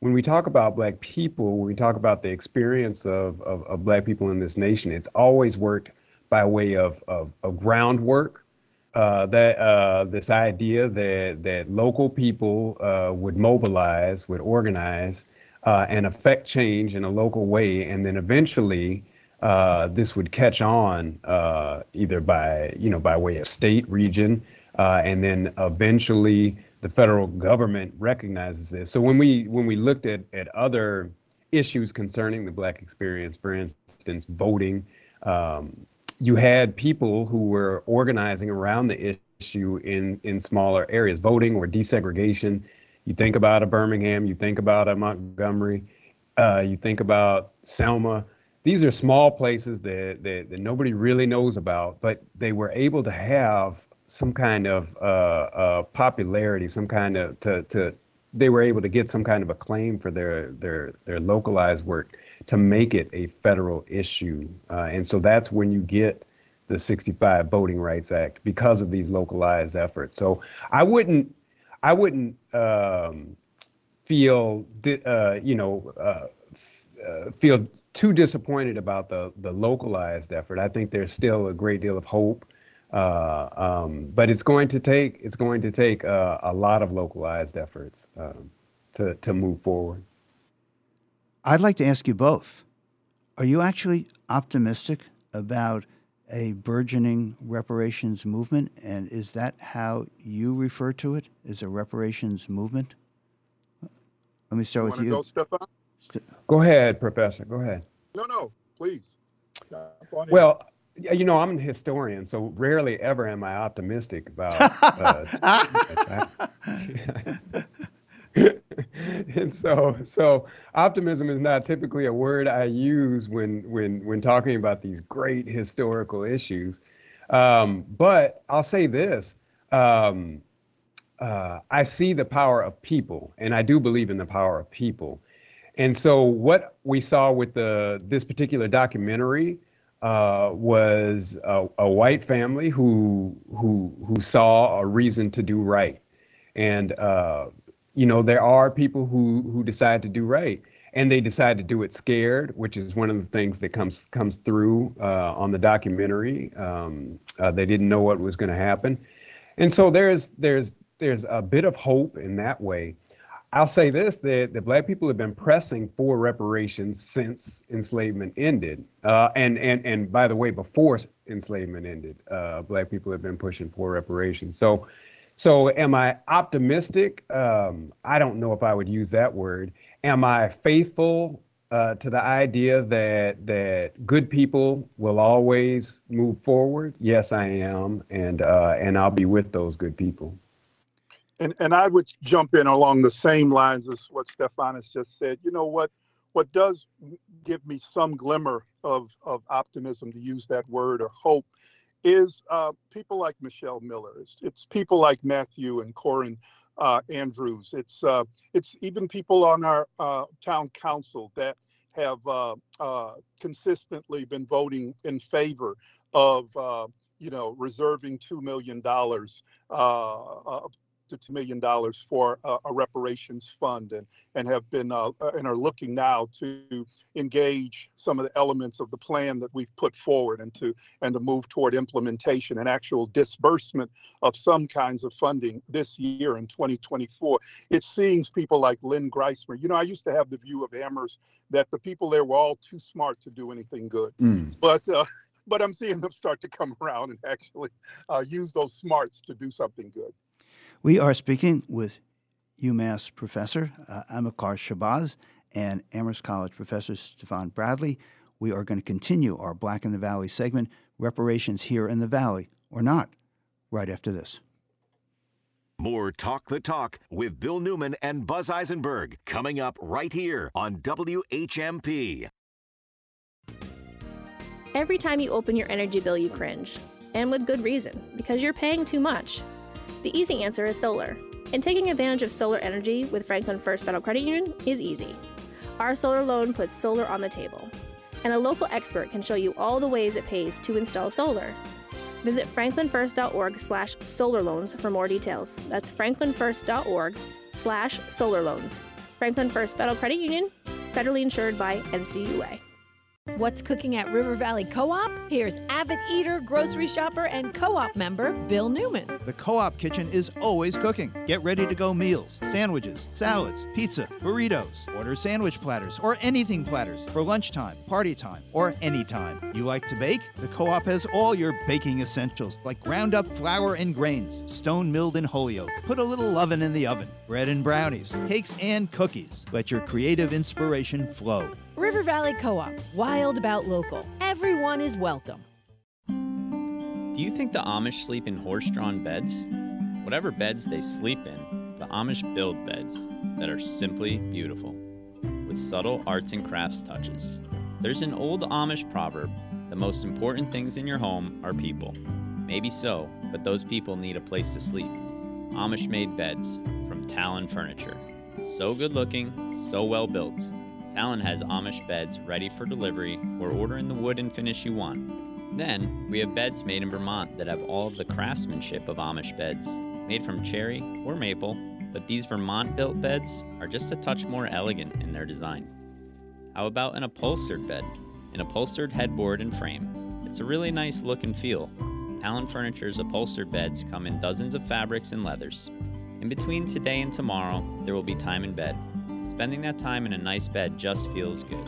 when we talk about Black people, when we talk about the experience of, of, of Black people in this nation, it's always worked by way of, of, of groundwork uh, that uh, this idea that that local people uh, would mobilize, would organize, uh, and affect change in a local way, and then eventually uh, this would catch on either by you know by way of state, region, and then eventually the federal government recognizes this. So when we when we looked at at other issues concerning the Black experience, for instance, voting. Um, you had people who were organizing around the issue in in smaller areas, voting or desegregation. You think about a Birmingham, you think about a Montgomery, uh, you think about Selma. These are small places that, that, that nobody really knows about, but they were able to have some kind of uh, uh, popularity, some kind of to to they were able to get some kind of acclaim for their their their localized work to make it a federal issue. Uh, and so that's when you get the 65 Voting Rights Act because of these localized efforts. So I wouldn't, I wouldn't um, feel, uh, you know, uh, uh, feel too disappointed about the the localized effort. I think there's still a great deal of hope, uh, um, but it's going to take it's going to take uh, a lot of localized efforts um, to to move forward. I'd like to ask you both are you actually optimistic about a burgeoning reparations movement? And is that how you refer to it? Is a reparations movement? Let me start you with you. Go, Stefan? go ahead, Professor. Go ahead. No, no, please. Well, you know, I'm a historian, so rarely ever am I optimistic about. Uh, and so so optimism is not typically a word I use when when when talking about these great historical issues. Um, but I'll say this. Um, uh, I see the power of people, and I do believe in the power of people. And so, what we saw with the this particular documentary uh, was a, a, white family who who who saw a reason to do right, and uh, you know, there are people who who decide to do right, and they decide to do it scared, which is one of the things that comes comes through uh, on the documentary. Um, uh, they didn't know what was going to happen, and so there's there's there's a bit of hope in that way. I'll say this: that the black people have been pressing for reparations since enslavement ended, uh, and and and by the way, before enslavement ended, uh, black people have been pushing for reparations. So so, am I optimistic? Um, I don't know if I would use that word. Am I faithful uh, to the idea that that good people will always move forward? Yes, I am, and uh, and I'll be with those good people. And and I would jump in along the same lines as what Stephanus just said. You know what? What does give me some glimmer of of optimism, to use that word, or hope, is uh, people like Michelle Miller. It's, it's people like Matthew and Corin uh, Andrews. It's uh, it's even people on our uh, town council that have uh, uh, consistently been voting in favor of you know reserving two million dollars to $2 million for a, a, reparations fund and, and have been uh, and are looking now to engage some of the elements of the plan that we've put forward and to and to move toward implementation and actual disbursement of some kinds of funding this year in 2024. It seems people like Lynn Griesemer, you know, I used to have the view of Amherst that the people there were all too smart to do anything good. Mm. But uh, but I'm seeing them start to come around and actually uh, use those smarts to do something good. We are speaking with UMass professor uh, Amilcar Shabazz and Amherst College professor Stefan Bradley. We are going to continue our Black in the Valley segment, Reparations Here in the Valley or Not, right after this. More Talk the Talk with Bill Newman and Buzz Eisenberg coming up right here on WHMP. Every time you open your energy bill, you cringe. And with good reason, because you're paying too much. The easy answer is solar. And taking advantage of solar energy with Franklin First Federal Credit Union is easy. Our solar loan puts solar on the table. And a local expert can show you all the ways it pays to install solar. Visit franklinfirst.org slash solar loans for more details. That's franklinfirst.org slash solar loans. Franklin First Federal Credit Union, federally insured by NCUA. What's cooking at River Valley Co op? Here's avid eater, grocery shopper, and co op member Bill Newman. The co op kitchen is always cooking. Get ready to go meals, sandwiches, salads, pizza, burritos. Order sandwich platters or anything platters for lunchtime, party time, or anytime. You like to bake? The co op has all your baking essentials like ground up flour and grains, stone milled in Holyoke. Put a little oven in the oven, bread and brownies, cakes and cookies. Let your creative inspiration flow. River Valley Co op, wild about local. Everyone is welcome. Do you think the Amish sleep in horse drawn beds? Whatever beds they sleep in, the Amish build beds that are simply beautiful, with subtle arts and crafts touches. There's an old Amish proverb the most important things in your home are people. Maybe so, but those people need a place to sleep. Amish made beds from Talon Furniture. So good looking, so well built Talon has Amish beds ready for delivery or order in the wood and finish you want. Then, we have beds made in Vermont that have all of the craftsmanship of Amish beds, made from cherry or maple, but these Vermont built beds are just a touch more elegant in their design. How about an upholstered bed? An upholstered headboard and frame. It's a really nice look and feel. Talon Furniture's upholstered beds come in dozens of fabrics and leathers. In between today and tomorrow, there will be time in bed. Spending that time in a nice bed just feels good.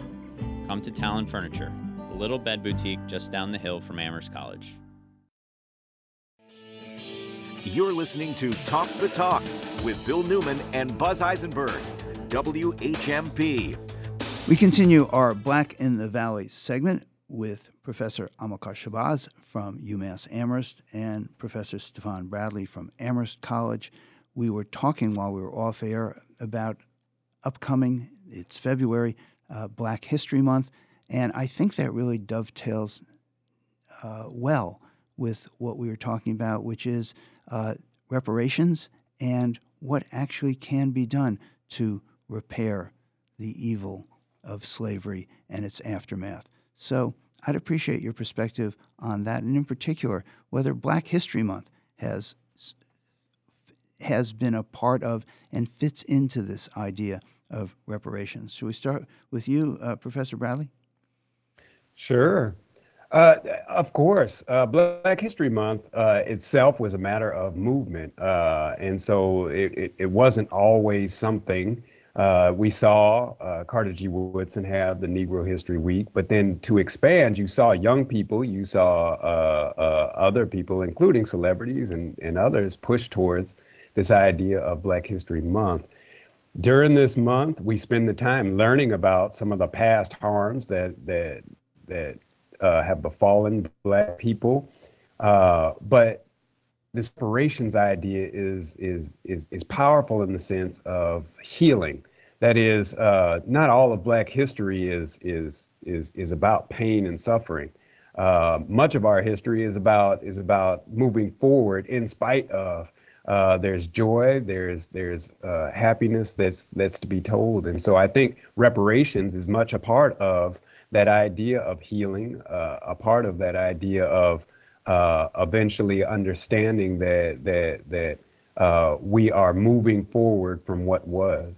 Come to Talon Furniture, the little bed boutique just down the hill from Amherst College. You're listening to Talk the Talk with Bill Newman and Buzz Eisenberg, WHMP. We continue our Black in the Valley segment with Professor Amilcar Shabazz from UMass Amherst and Professor Stefan Bradley from Amherst College. We were talking while we were off air about upcoming. It's February, uh, Black History Month, and I think that really dovetails uh, well with what we were talking about, which is uh, reparations and what actually can be done to repair the evil of slavery and its aftermath. So I'd appreciate your perspective on that, and in particular, whether Black History Month has has been a part of and fits into this idea of reparations. Should we start with you, uh, Professor Bradley? Sure. Uh, of course, uh, Black History Month uh, itself was a matter of movement, uh, and so it, it, it, wasn't always something. Uh, we saw Carter G. Woodson have the Negro History Week, but then to expand, you saw young people, you saw other people, including celebrities and, and others, push towards this idea of Black History Month. during this month, we spend the time learning about some of the past harms that that that uh, have befallen Black people. Uh, but this reparations idea is is is is powerful in the sense of healing. That is, uh, not all of Black history is is is is about pain and suffering. Uh, much of our history is about is about moving forward in spite of uh, there's joy, there's there's uh, happiness that's that's to be told, and so I think reparations is much a part of that idea of healing, uh, a part of that idea of uh, eventually understanding that that that uh, we are moving forward from what was.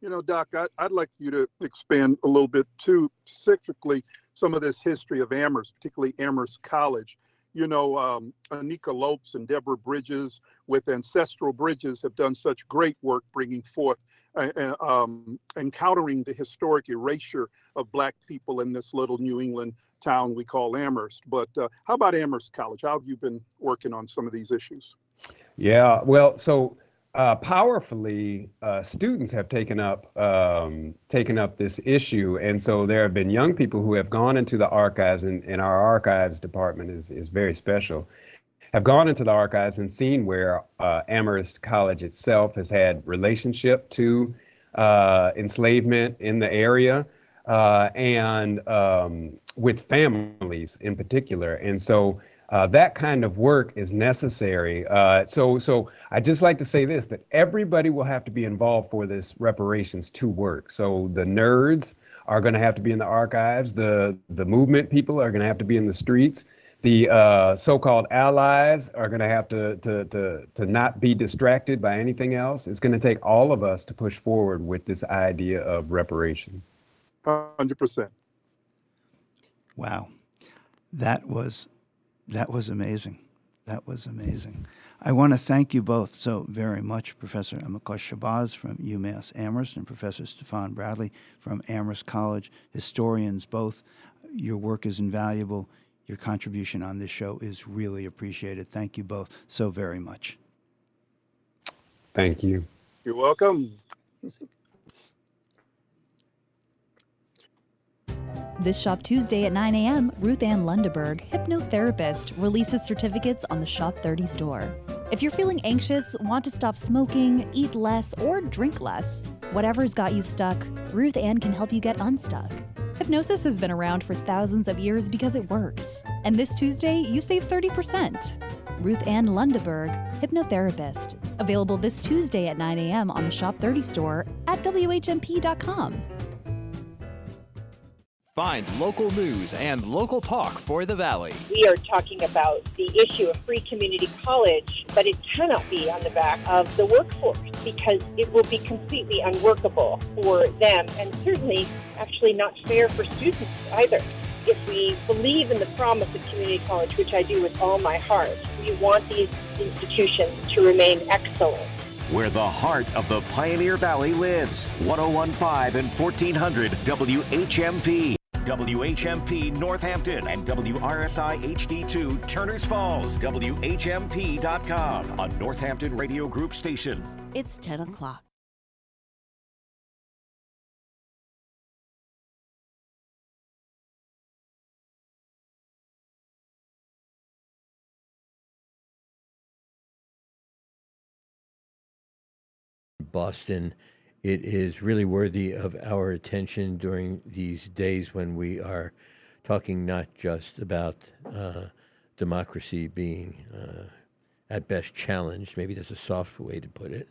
You know, Doc, I, I'd like you to expand a little bit too, specifically some of this history of Amherst, particularly Amherst College you know, um, Anika Lopes and Deborah Bridges with Ancestral Bridges have done such great work bringing forth, uh, um, encountering the historic erasure of Black people in this little New England town we call Amherst. But uh, how about Amherst College? How have you been working on some of these issues? Yeah, well, so uh, powerfully, uh, students have taken up um, taken up this issue, and so there have been young people who have gone into the archives, and, and our archives department is is very special, have gone into the archives and seen where uh, Amherst College itself has had relationship to uh, enslavement in the area, uh, and um, with families in particular, and so uh, that kind of work is necessary. Uh, so, so I just like to say this: that everybody will have to be involved for this reparations to work. So the nerds are going to have to be in the archives. The the movement people are going to have to be in the streets. The uh, so-called allies are going to have to, to to to not be distracted by anything else. It's going to take all of us to push forward with this idea of reparations. Hundred percent. Wow, that was that was amazing. That was amazing. I want to thank you both so very much, Professor Amilcar Shabazz from UMass Amherst and Professor Stefan Bradley from Amherst College, historians both. Your work is invaluable. Your contribution on this show is really appreciated. Thank you both so very much. Thank you. You're welcome. This Shop Tuesday at 9 a.m., Ruth Ann Lundeberg, hypnotherapist, releases certificates on the Shop 30 store. If you're feeling anxious, want to stop smoking, eat less, or drink less, whatever's got you stuck, Ruth Ann can help you get unstuck. Hypnosis has been around for thousands of years because it works. And this Tuesday, you save 30%. Ruth Ann Lundeberg, hypnotherapist. Available this Tuesday at 9 a.m. on the Shop 30 store at WHMP.com. Find local news and local talk for the Valley. We are talking about the issue of free community college, but it cannot be on the back of the workforce because it will be completely unworkable for them and certainly actually not fair for students either. If we believe in the promise of community college, which I do with all my heart, we want these institutions to remain excellent where the heart of the Pioneer Valley lives. 1015 and 1400 WHMP. WHMP Northampton and WRSI HD2 Turners Falls, WHMP.com, a Northampton Radio Group station. It's 10 o'clock. Boston it is really worthy of our attention during these days when we are talking not just about uh, democracy being uh, at best challenged, maybe that's a soft way to put it,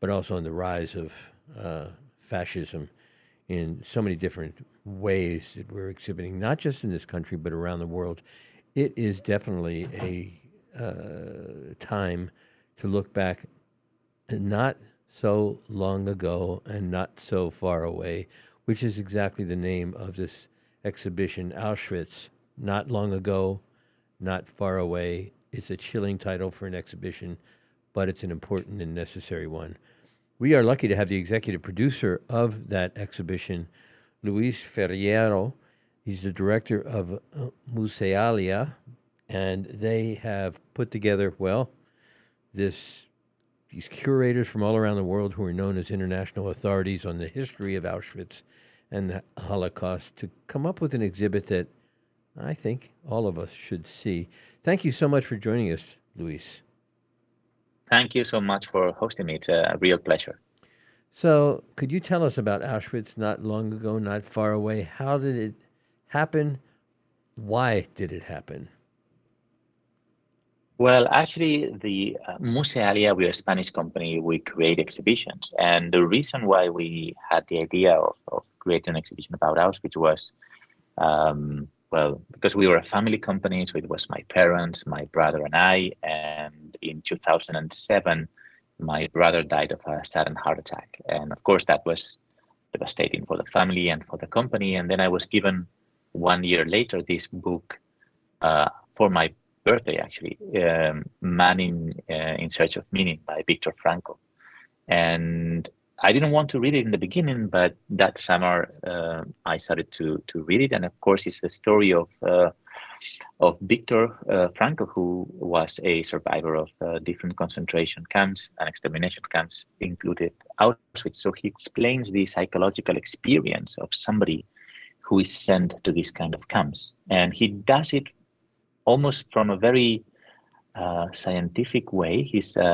but also on the rise of uh, fascism in so many different ways that we're exhibiting, not just in this country, but around the world. It is definitely a uh, time to look back, not so long ago and not so far away, which is exactly the name of this exhibition, Auschwitz, not long ago, not far away. It's a chilling title for an exhibition, but it's an important and necessary one. We are lucky to have the executive producer of that exhibition, Luis Ferreiro. He's the director of uh, Musealia, and they have put together, well, this these curators from all around the world who are known as international authorities on the history of Auschwitz and the Holocaust to come up with an exhibit that I think all of us should see. Thank you so much for joining us, Luis. Thank you so much for hosting me. It's a real pleasure. So, could you tell us about Auschwitz not long ago, not far away? How did it happen? Why did it happen? Well, actually, the uh, Musealia, we're a Spanish company, we create exhibitions. And the reason why we had the idea of, of creating an exhibition about Auschwitz was, um, well, because we were a family company. So it was my parents, my brother, and I. And in 2007, my brother died of a sudden heart attack. And of course, that was devastating for the family and for the company. And then I was given one year later this book uh, for my birthday, actually, um, Man in, uh, in Search of Meaning by Viktor Frankl. And I didn't want to read it in the beginning, but that summer uh, I started to, to read it. And of course, it's the story of uh, of Viktor uh, Frankl, who was a survivor of uh, different concentration camps and extermination camps, included Auschwitz. So he explains the psychological experience of somebody who is sent to these kind of camps. And he does it almost from a very uh, scientific way. He's a,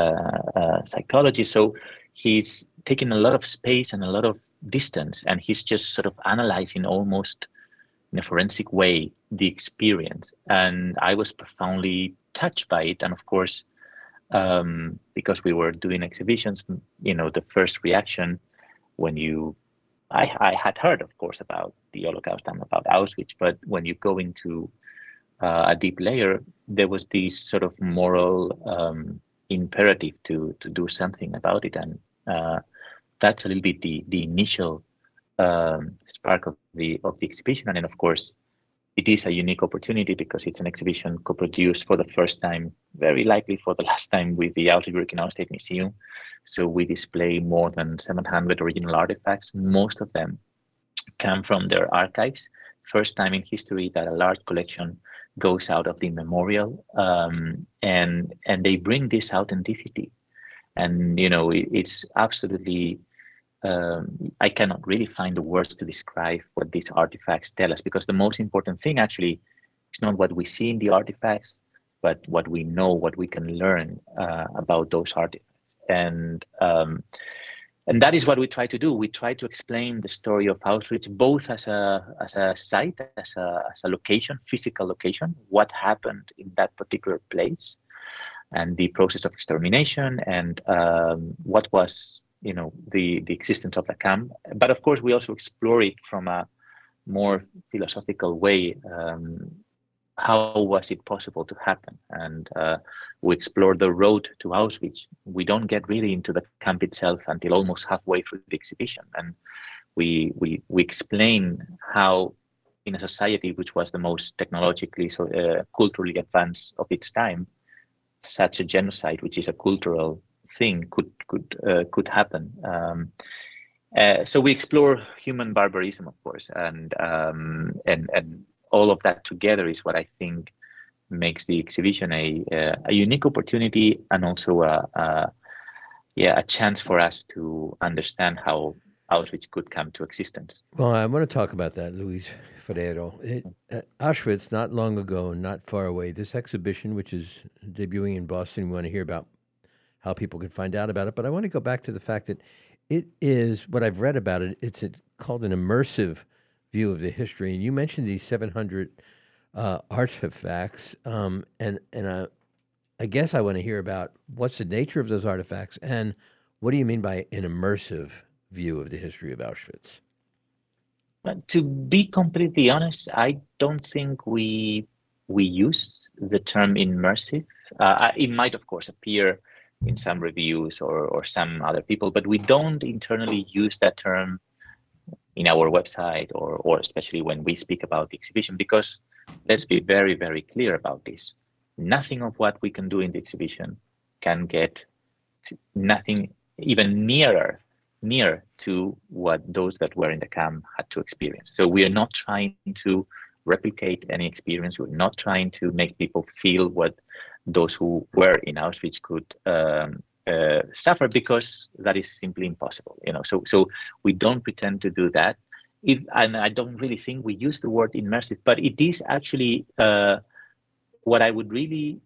a psychologist, so he's taking a lot of space and a lot of distance, and he's just sort of analyzing almost in a forensic way the experience. And I was profoundly touched by it. And of course, um, because we were doing exhibitions, you know, the first reaction when you, I, I had heard, of course, about the Holocaust and about Auschwitz, but when you go into uh, a deep layer, there was this sort of moral um, imperative to to do something about it, and uh, that's a little bit the the initial um, spark of the of the exhibition. And then, of course, it is a unique opportunity because it's an exhibition co-produced for the first time, very likely for the last time, with the Auschwitz-Birkenau State Museum. So we display more than 700 original artifacts. Most of them come from their archives. First time in history that a large collection goes out of the memorial, um, and and they bring this authenticity. And you know, it, it's absolutely um, I cannot really find the words to describe what these artifacts tell us because the most important thing actually is not what we see in the artifacts, but what we know, what we can learn uh, about those artifacts. And um, and that is what we try to do. We try to explain the story of Auschwitz both as a as a site, as a as a location, physical location, what happened in that particular place, and the process of extermination, and um, what was you know the the existence of the camp but of course we also explore it from a more philosophical way um, how was it possible to happen? And uh, we explore the road to auschwitz. We don't get really into the camp itself until almost halfway through the exhibition. And we we we explain how in a society which was the most technologically so uh, culturally advanced of its time such a genocide which is a cultural thing could could uh, could happen. Um, uh, so we explore human barbarism, of course, and um, and and all of that together is what I think makes the exhibition a a, a unique opportunity and also a, a yeah a chance for us to understand how Auschwitz could come to existence. Well, I want to talk about that, Luis Ferreiro. It, uh, Auschwitz, not long ago, and not far away. This exhibition, which is debuting in Boston, we want to hear about how people can find out about it. But I want to go back to the fact that it is what I've read about it. It's a, called an immersive view of the history, and you mentioned these 700 uh, artifacts, um, and and uh, I guess I want to hear about what's the nature of those artifacts, and what do you mean by an immersive view of the history of Auschwitz? To be completely honest, I don't think we we use the term immersive. Uh, it might, of course, appear in some reviews or, or some other people, but we don't internally use that term in our website or, or especially when we speak about the exhibition because let's be very, very clear about this. Nothing of what we can do in the exhibition can get nothing even nearer near to what those that were in the camp had to experience. So we are not trying to replicate any experience. We're not trying to make people feel what those who were in Auschwitz could um, uh, suffer because that is simply impossible. You know, so so we don't pretend to do that. If, and I don't really think we use the word immersive, but it is actually uh, what I would really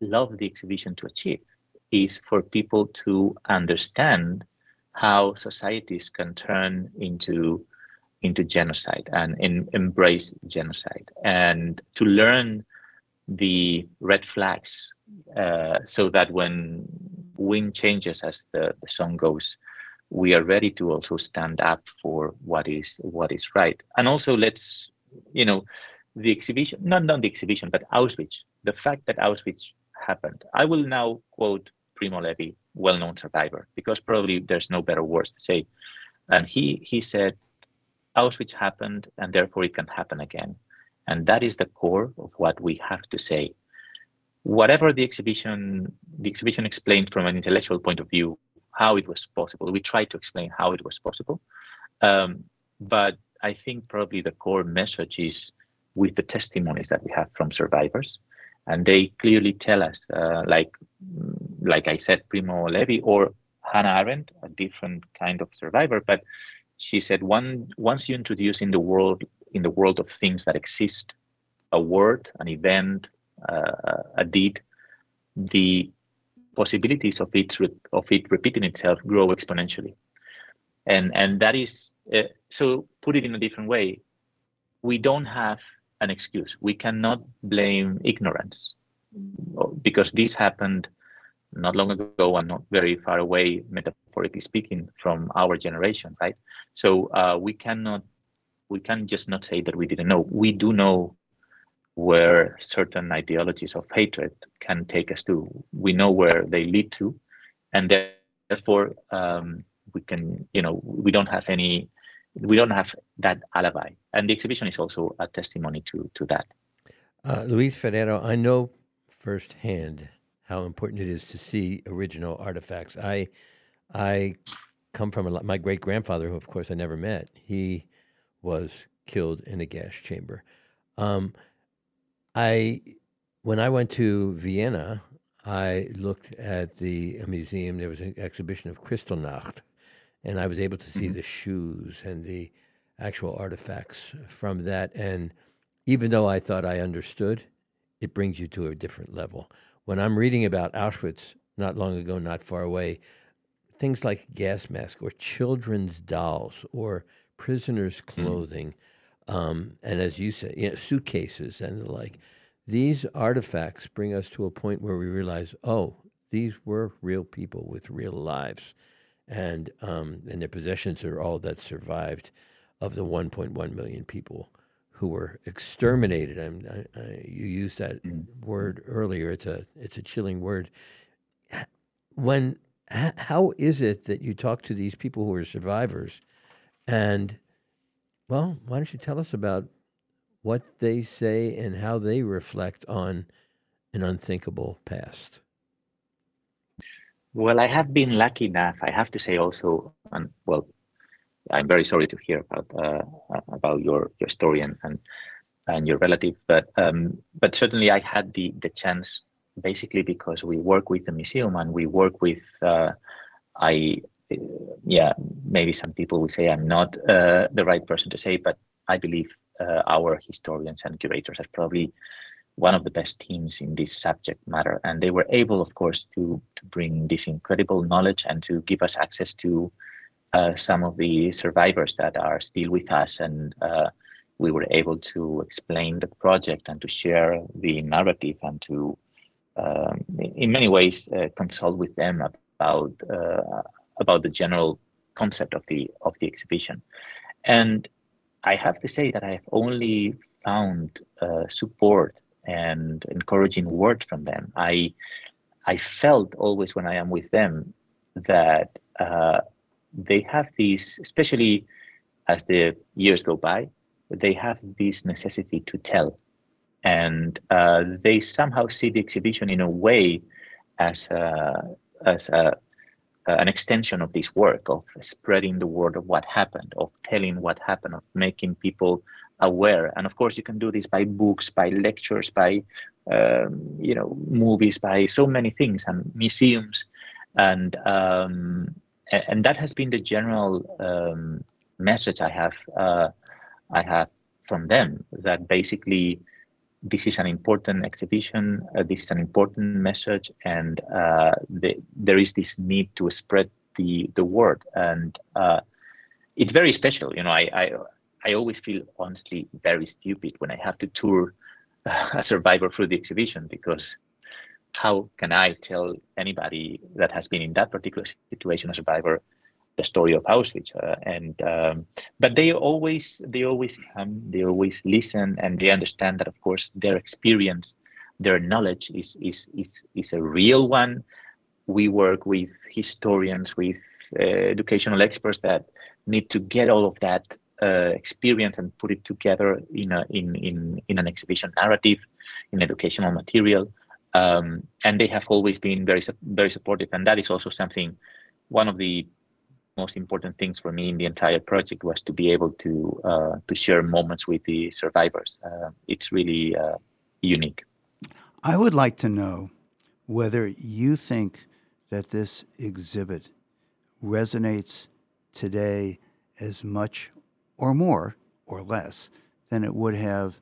love the exhibition to achieve is for people to understand how societies can turn into into genocide and in, embrace genocide and to learn the red flags uh, so that when wind changes as the, the song goes we are ready to also stand up for what is what is right. And also let's you know the exhibition not not the exhibition but auschwitz the fact that auschwitz happened. I will now quote primo levi well-known survivor because probably there's no better words to say. And he he said auschwitz happened and therefore it can happen again. And that is the core of what we have to say whatever the exhibition the exhibition explained from an intellectual point of view how it was possible. We tried to explain how it was possible. Um, but i think probably the core message is with the testimonies that we have from survivors. And they clearly tell us uh, like like i said primo levi or hannah arendt a different kind of survivor. But she said one once you introduce in the world in the world of things that exist a word an event a deed the possibilities of it of it repeating itself grow exponentially. And and that is uh, so put it in a different way we don't have an excuse. We cannot blame ignorance because this happened not long ago and not very far away metaphorically speaking from our generation right? So uh, we cannot we can just not say that we didn't know. We do know where certain ideologies of hatred can take us to. We know where they lead to, and therefore um, we can, you know, we don't have any, we don't have that alibi. And the exhibition is also a testimony to to that. Uh, Luis Ferreiro, I know firsthand how important it is to see original artifacts. I, I come from a, my great grandfather, who of course I never met. He was killed in a gas chamber. Um, I, when I went to Vienna, I looked at the museum. There was an exhibition of Kristallnacht, and I was able to see mm-hmm. the shoes and the actual artifacts from that. And even though I thought I understood, it brings you to a different level. When I'm reading about Auschwitz, not long ago, not far away, things like gas masks or children's dolls or prisoners' mm. clothing. Mm um, and as you say, you know, suitcases and the like. These artifacts bring us to a point where we realize, oh, these were real people with real lives, and um, and their possessions are all that survived of the 1.1 million people who were exterminated. I, I, you used that mm. word earlier. It's a it's a chilling word. When how is it that you talk to these people who are survivors, and well, why don't you tell us about what they say and how they reflect on an unthinkable past? Well, I have been lucky enough, I have to say also, and well, I'm very sorry to hear about uh, about your your story and and, and your relative, but um, but certainly I had the the chance basically because we work with the museum and we work with uh, I yeah, maybe some people will say I'm not uh, the right person to say, but I believe uh, our historians and curators are probably one of the best teams in this subject matter, and they were able, of course, to to bring this incredible knowledge and to give us access to uh, some of the survivors that are still with us, and uh, we were able to explain the project and to share the narrative and to, um, in many ways, uh, consult with them about uh, about the general concept of the of the exhibition. And I have to say that I have only found uh, support and encouraging words from them. I I felt always when I am with them that uh, they have these, especially as the years go by, they have this necessity to tell, and uh, they somehow see the exhibition in a way as a, as a uh, an extension of this work of spreading the word of what happened, of telling what happened, of making people aware. And of course, you can do this by books, by lectures, by um, you know movies, by so many things and museums. and um, and that has been the general um, message I have uh, I have from them that basically this is an important exhibition, uh, this is an important message, and uh, the, there is this need to spread the the word, and uh, it's very special. You know, I, I I always feel honestly very stupid when I have to tour a survivor through the exhibition because how can I tell anybody that has been in that particular situation, a survivor, the story of Auschwitz? Uh, and um, but they always they always come, they always listen, and they understand that of course their experience, their knowledge is is is is a real one. We work with historians, with uh, educational experts that need to get all of that uh, experience and put it together in a in in in an exhibition narrative, in educational material um, and they have always been very very supportive and that is also something one of the most important things for me in the entire project was to be able to uh, to share moments with the survivors. Uh, it's really uh, unique. I would like to know whether you think that this exhibit resonates today as much or more or less than it would have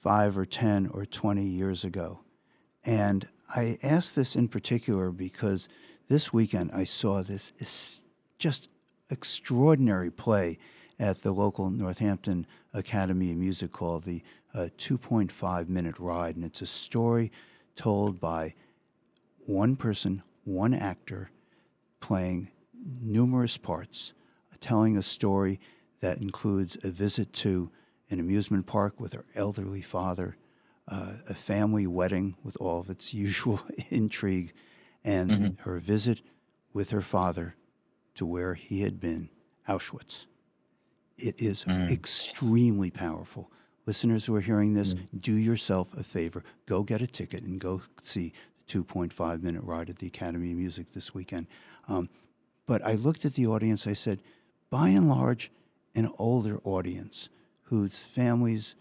5 or 10 or 20 years ago. And I ask this in particular because this weekend I saw this just extraordinary play at the local Northampton Academy of Music called the uh, 2.5 Minute Ride. And it's a story told by one person, one actor, playing numerous parts, telling a story that includes a visit to an amusement park with her elderly father uh, a family wedding with all of its usual intrigue, and mm-hmm. her visit with her father to where he had been, Auschwitz. It is mm. extremely powerful. Listeners who are hearing this, mm. do yourself a favor. Go get a ticket and go see the 2.5 minute ride at the Academy of Music this weekend. Um, but I looked at the audience, I said, by and large, an older audience whose families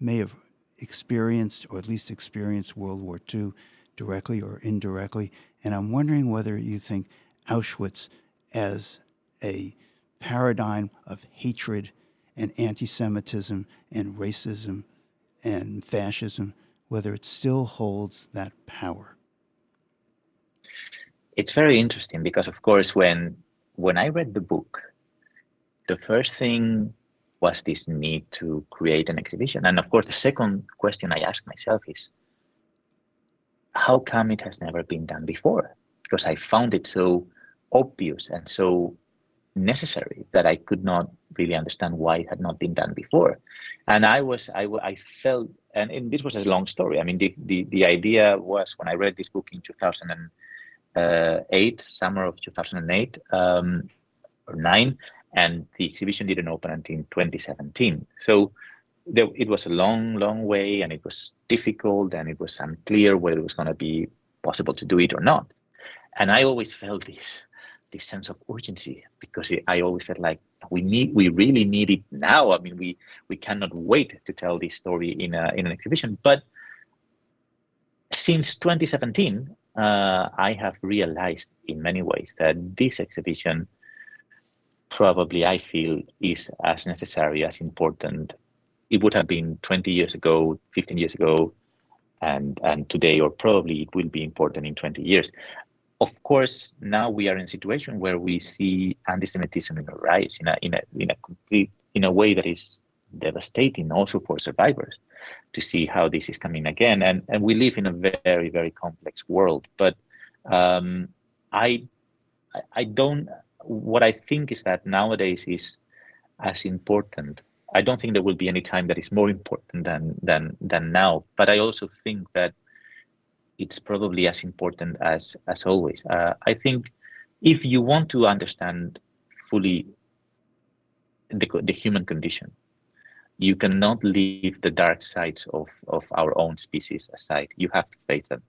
may have experienced, or at least experienced World War II directly or indirectly. And I'm wondering whether you think Auschwitz as a paradigm of hatred and anti Semitism and racism and fascism, whether it still holds that power. It's very interesting because, of course, when when I read the book, the first thing was this need to create an exhibition? And of course, the second question I ask myself is, how come it has never been done before? Because I found it so obvious and so necessary that I could not really understand why it had not been done before. And I was, I, I felt, and, and this was a long story. I mean, the, the, the idea was when I read this book in 2008, summer of 2008 um, or nine, and the exhibition didn't open until 2017. So there, it was a long, long way, and it was difficult, and it was unclear whether it was going to be possible to do it or not. And I always felt this this sense of urgency because it, I always felt like we need, we really need it now. I mean, we we cannot wait to tell this story in a in an exhibition. But since 2017, uh, I have realized in many ways that this exhibition probably I feel is as necessary, as important. It would have been 20 years ago, 15 years ago, and and today, or probably it will be important in 20 years. Of course, now we are in a situation where we see anti-Semitism in a rise in a in a in a complete in a way that is devastating also for survivors to see how this is coming again. And and we live in a very very complex world, but um, I I don't what I think is that nowadays is as important. I don't think there will be any time that is more important than than than now. But I also think that it's probably as important as as always. Uh, I think if you want to understand fully the the human condition, you cannot leave the dark sides of of our own species aside. You have to face them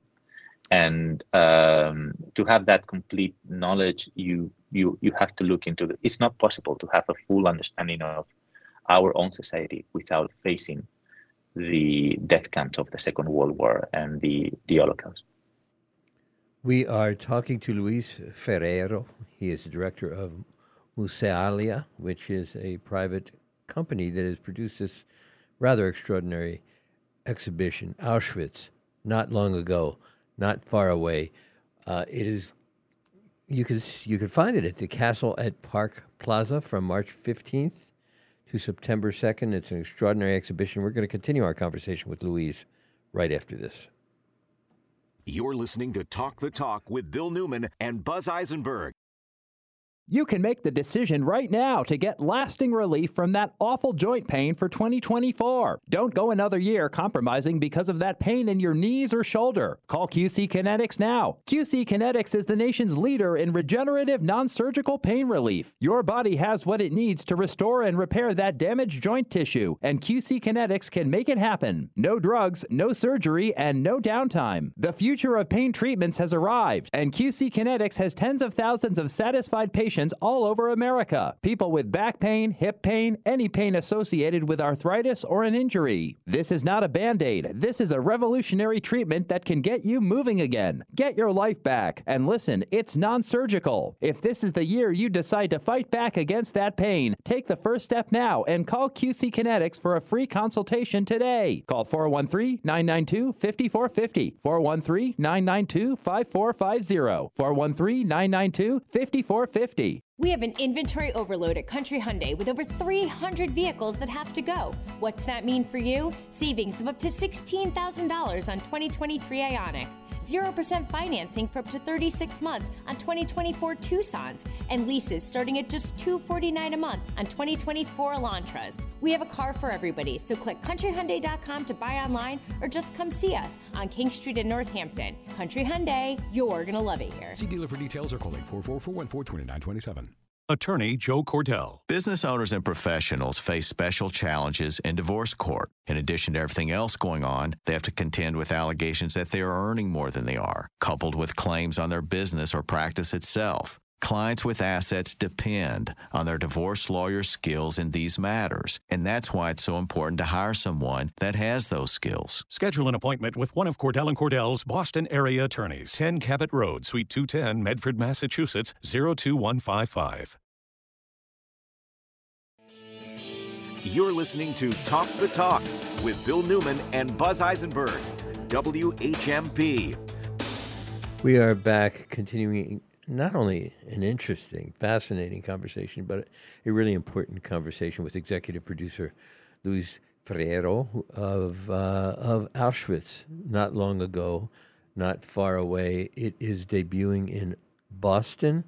and um, to have that complete knowledge you you you have to look into it it's not possible to have a full understanding of our own society without facing the death camps of the second world war and the the holocaust We are talking to Luis Ferreiro. He is the director of Musealia, which is a private company that has produced this rather extraordinary exhibition, Auschwitz, not long ago, not far away. Uh, it is you can you can find it at the Castle at Park Plaza from March 15th to September 2nd. It's an extraordinary exhibition. We're going to continue our conversation with Louise right after this. You're listening to Talk the Talk with Bill Newman and Buzz Eisenberg. You can make the decision right now to get lasting relief from that awful joint pain for 2024. Don't go another year compromising because of that pain in your knees or shoulder. Call QC Kinetics now. QC Kinetics is the nation's leader in regenerative non surgical pain relief. Your body has what it needs to restore and repair that damaged joint tissue, and QC Kinetics can make it happen. No drugs, no surgery, and no downtime. The future of pain treatments has arrived, and QC Kinetics has tens of thousands of satisfied patients all over America. People with back pain, hip pain, any pain associated with arthritis or an injury. This is not a band aid. This is a revolutionary treatment that can get you moving again. Get your life back. And listen, it's non surgical. If this is the year you decide to fight back against that pain, take the first step now and call QC Kinetics for a free consultation today. Call 413 992 5450. 413 992 5450. 413 992 5450. We have an inventory overload at Country Hyundai with over 300 vehicles that have to go. What's that mean for you? Savings of up to $16,000 on 2023 Ioniqs, 0% financing for up to 36 months on 2024 Tucsons, and leases starting at just 249 a month on 2024 Elantras. We have a car for everybody, so click countryhyundai.com to buy online or just come see us on King Street in Northampton. Country Hyundai, you're gonna love it here. See dealer for details or call 844-414-2927. Attorney Joe Cordell. Business owners and professionals face special challenges in divorce court. In addition to everything else going on, they have to contend with allegations that they are earning more than they are, coupled with claims on their business or practice itself. Clients with assets depend on their divorce lawyer skills in these matters, and that's why it's so important to hire someone that has those skills. Schedule an appointment with one of Cordell and Cordell's Boston area attorneys. 10 Cabot Road, Suite 210, Medford, Massachusetts 02155. You're listening to Talk the Talk with Bill Newman and Buzz Eisenberg, WHMP. We are back continuing not only an interesting, fascinating conversation, but a really important conversation with executive producer Luis Ferreiro of, uh, of Auschwitz. Not long ago, not far away. It is debuting in Boston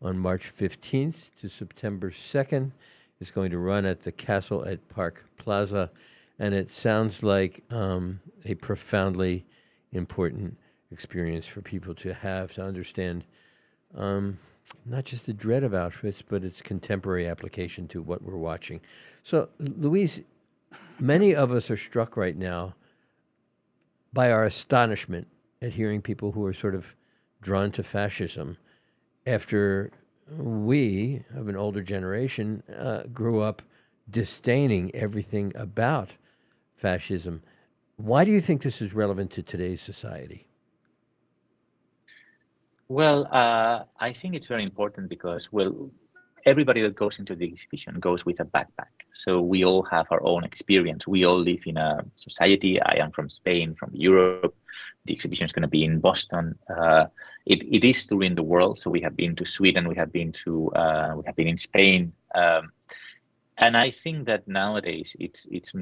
on March 15th to September 2nd. It's going to run at the Castle at Park Plaza, and it sounds like um, a profoundly important experience for people to have to understand um, not just the dread of Auschwitz, but its contemporary application to what we're watching. So, Louise, many of us are struck right now by our astonishment at hearing people who are sort of drawn to fascism after we, of an older generation, uh, grew up disdaining everything about fascism. Why do you think this is relevant to today's society? Well, uh, I think it's very important because, well, everybody that goes into the exhibition goes with a backpack. So we all have our own experience. We all live in a society. I am from Spain, from Europe. The exhibition is going to be in Boston. Uh, it, it is touring the world. So we have been to Sweden. We have been to uh, we have been in Spain. Um, and I think that nowadays it's it's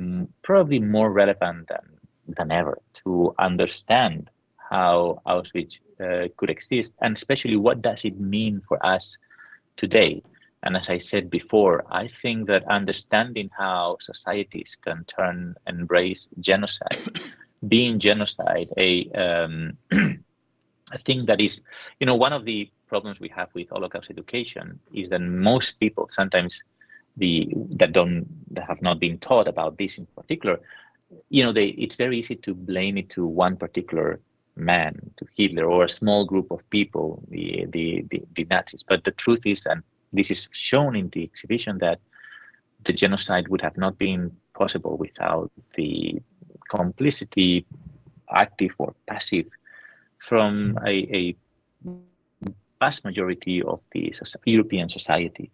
probably more relevant than than ever to understand how Auschwitz uh, could exist, and especially what does it mean for us today. And as I said before, I think that understanding how societies can turn and embrace genocide, being genocide, a um, a thing that is, you know, one of the problems we have with Holocaust education is that most people sometimes the that don't that have not been taught about this in particular, you know, they it's very easy to blame it to one particular man, to Hitler, or a small group of people, the, the, the, the Nazis. But the truth is, and this is shown in the exhibition, that the genocide would have not been possible without the complicity, active or passive, from a, a vast majority of the European society.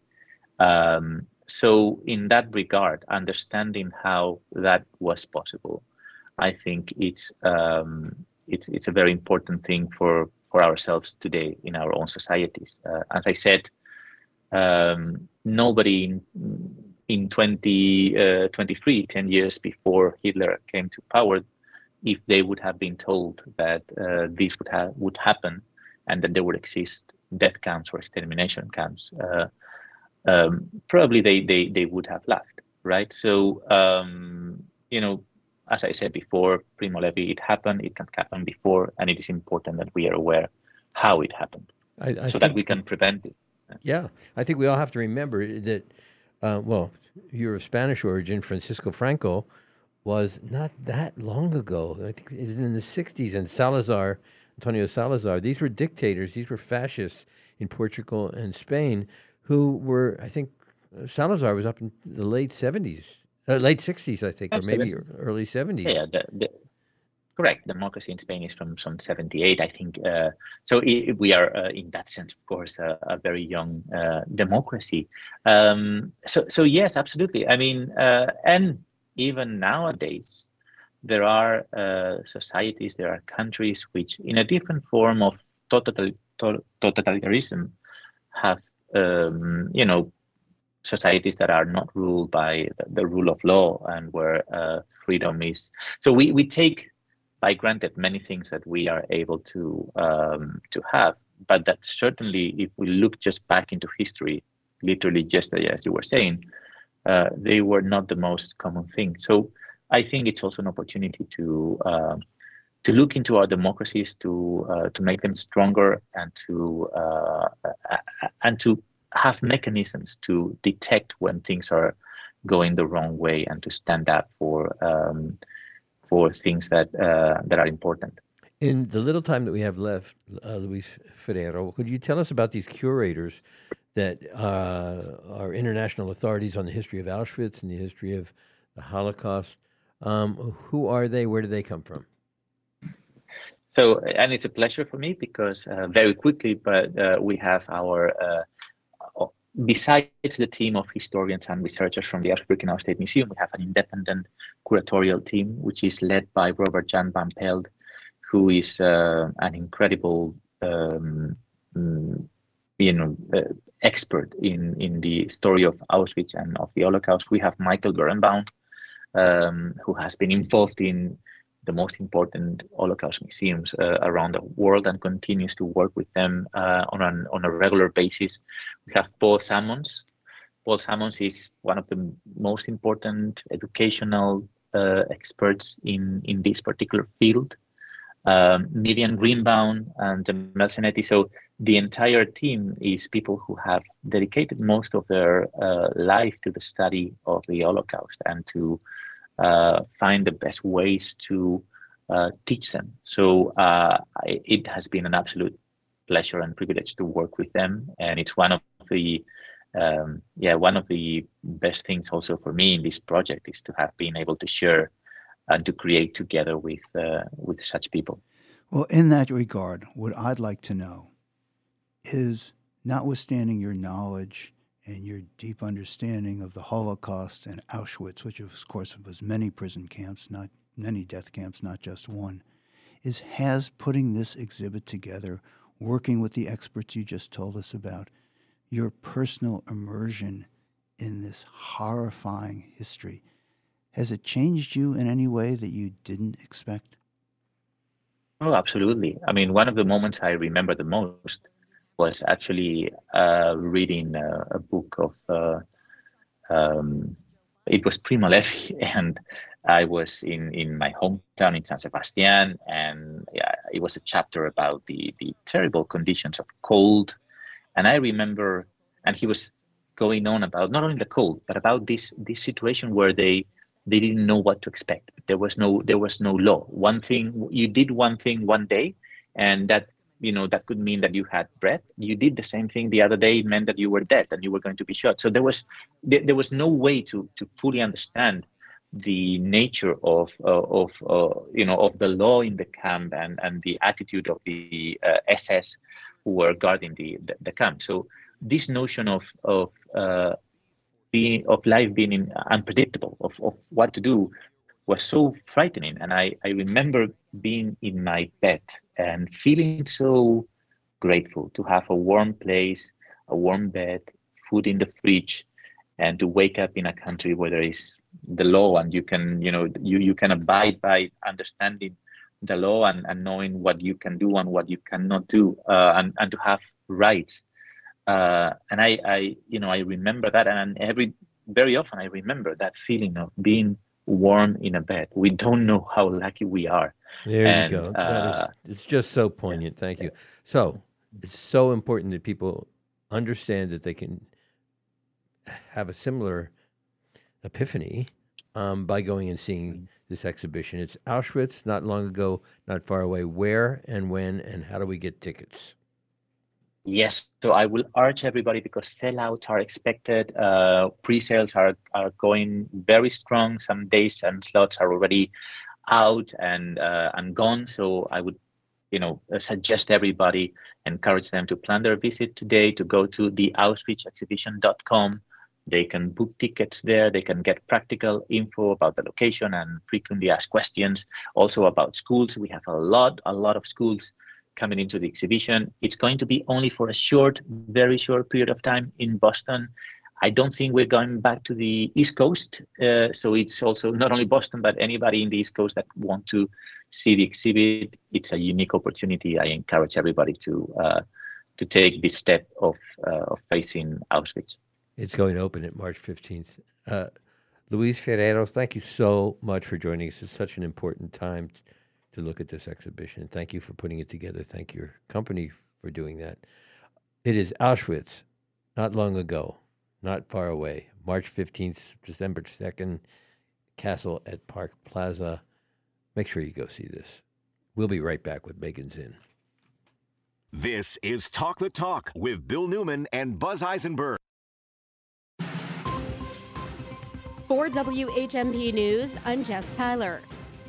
Um, so, in that regard, understanding how that was possible, I think it's um, it's it's a very important thing for for ourselves today in our own societies. Uh, as I said, um, nobody in, in 2023, uh, 10 years before Hitler came to power, if they would have been told that uh, this would have would happen and that there would exist death camps or extermination camps, uh, um, probably they, they they would have laughed, right? So um, you know, as I said before, Primo Levi, it happened, it can happen before, and it is important that we are aware how it happened, I, I so that we can prevent it. Yeah, I think we all have to remember that. Uh, well, you're of Spanish origin. Francisco Franco was not that long ago. I think it was in the '60s, and Salazar, Antonio Salazar. These were dictators. These were fascists in Portugal and Spain, who were, I think, Salazar was up in the late '70s, uh, late '60s, I think, Absolutely. or maybe early '70s. Yeah, the, the, correct. Democracy in Spain is from some 78, I think. Uh, so it, we are, uh, in that sense, of course, a, a very young uh, democracy. Um, so, so yes, absolutely. I mean, uh, and even nowadays, there are uh, societies, there are countries which, in a different form of total totalitarianism, have, um, you know, societies that are not ruled by the, the rule of law and where uh, freedom is. So we, we take by granted many things that we are able to um, to have, but that certainly, if we look just back into history, literally just as you were saying, uh, they were not the most common thing. So I think it's also an opportunity to uh, to look into our democracies, to uh, to make them stronger, and to uh, and to have mechanisms to detect when things are going the wrong way and to stand up for um, for things that uh, that are important. In the little time that we have left, uh, Luis Ferreiro, could you tell us about these curators that uh, are international authorities on the history of Auschwitz and the history of the Holocaust? Um, who are they? Where do they come from? So, and it's a pleasure for me because uh, very quickly, but uh, we have our uh, besides the team of historians and researchers from the Auschwitz-Birkenau State Museum, we have an independent curatorial team, which is led by Robert Jan van Pelt, who is uh, an incredible, um, mm, you know, uh, expert in in the story of Auschwitz and of the Holocaust. We have Michael Berenbaum, um, who has been involved in the most important Holocaust museums uh, around the world and continues to work with them uh, on, an, on a regular basis. We have Paul Salmons. Paul Salmons is one of the most important educational uh, experts in, in this particular field. Um, Greenbaum and Mel Senetti. So the entire team is people who have dedicated most of their uh, life to the study of the Holocaust and to find the best ways to uh, teach them. So uh, it has been an absolute pleasure and privilege to work with them, and it's one of the um, yeah one of the best things also for me in this project is to have been able to share and to create together with uh, with such people. Well, in that regard, what I'd like to know is, notwithstanding your knowledge and your deep understanding of the Holocaust and Auschwitz, which of course was many prison camps, not many death camps, not just one, is has putting this exhibit together, working with the experts you just told us about, your personal immersion in this horrifying history. Has it changed you in any way that you didn't expect? Oh, absolutely. I mean, one of the moments I remember the most was actually uh, reading a, book of uh, um, it was Primo Levi, and I was in in my hometown in San Sebastian, and yeah, it was a chapter about the the terrible conditions of cold, and I remember, and he was going on about not only the cold, but about this this situation where they they didn't know what to expect. There was no there was no law. One thing you did one thing one day, and that you know that could mean that you had breath you did the same thing the other day it meant that you were dead and you were going to be shot so there was there, there was no way to to fully understand the nature of uh, of uh, you know of the law in the camp and and the attitude of the uh, SS who were guarding the, the, the camp. So this notion of of uh, being of life being unpredictable of, of what to do was so frightening. And I, I remember being in my bed and feeling so grateful to have a warm place, a warm bed, food in the fridge, and to wake up in a country where there is the law and you can, you know, you, you can abide by understanding the law and, and knowing what you can do and what you cannot do uh, and, and to have rights. Uh, and I, I, you know, I remember that, and every very often I remember that feeling of being warm in a bed. We don't know how lucky we are. There and, you go. Uh, that is, it's just so poignant. Thank you. So it's so important that people understand that they can have a similar epiphany um, by going and seeing this exhibition. It's Auschwitz, not long ago, not far away. Where and when and how do we get tickets? Yes, so I will urge everybody because sellouts are expected. Uh, pre-sales are, are going very strong. Some days and slots are already out and uh, and gone. So I would, you know, uh, suggest everybody encourage them to plan their visit today to go to the AuschwitzExhibition.com. They can book tickets there. They can get practical info about the location and frequently asked questions. Also about schools. We have a lot, a lot of schools coming into the exhibition. It's going to be only for a short, very short period of time in Boston. I don't think we're going back to the East Coast. Uh, so it's also not only Boston, but anybody in the East Coast that want to see the exhibit. It's a unique opportunity. I encourage everybody to uh, to take this step of uh, of facing Auschwitz. It's going to open at March 15th. Uh, Luis Ferreiro, thank you so much for joining us. It's such an important time to look at this exhibition. Thank you for putting it together. Thank your company for doing that. It is Auschwitz, not long ago, not far away. March 15th, December 2nd, Castle at Park Plaza. Make sure you go see this. We'll be right back with Megan Zinn. This is Talk the Talk with Bill Newman and Buzz Eisenberg. For WHMP News, I'm Jess Tyler.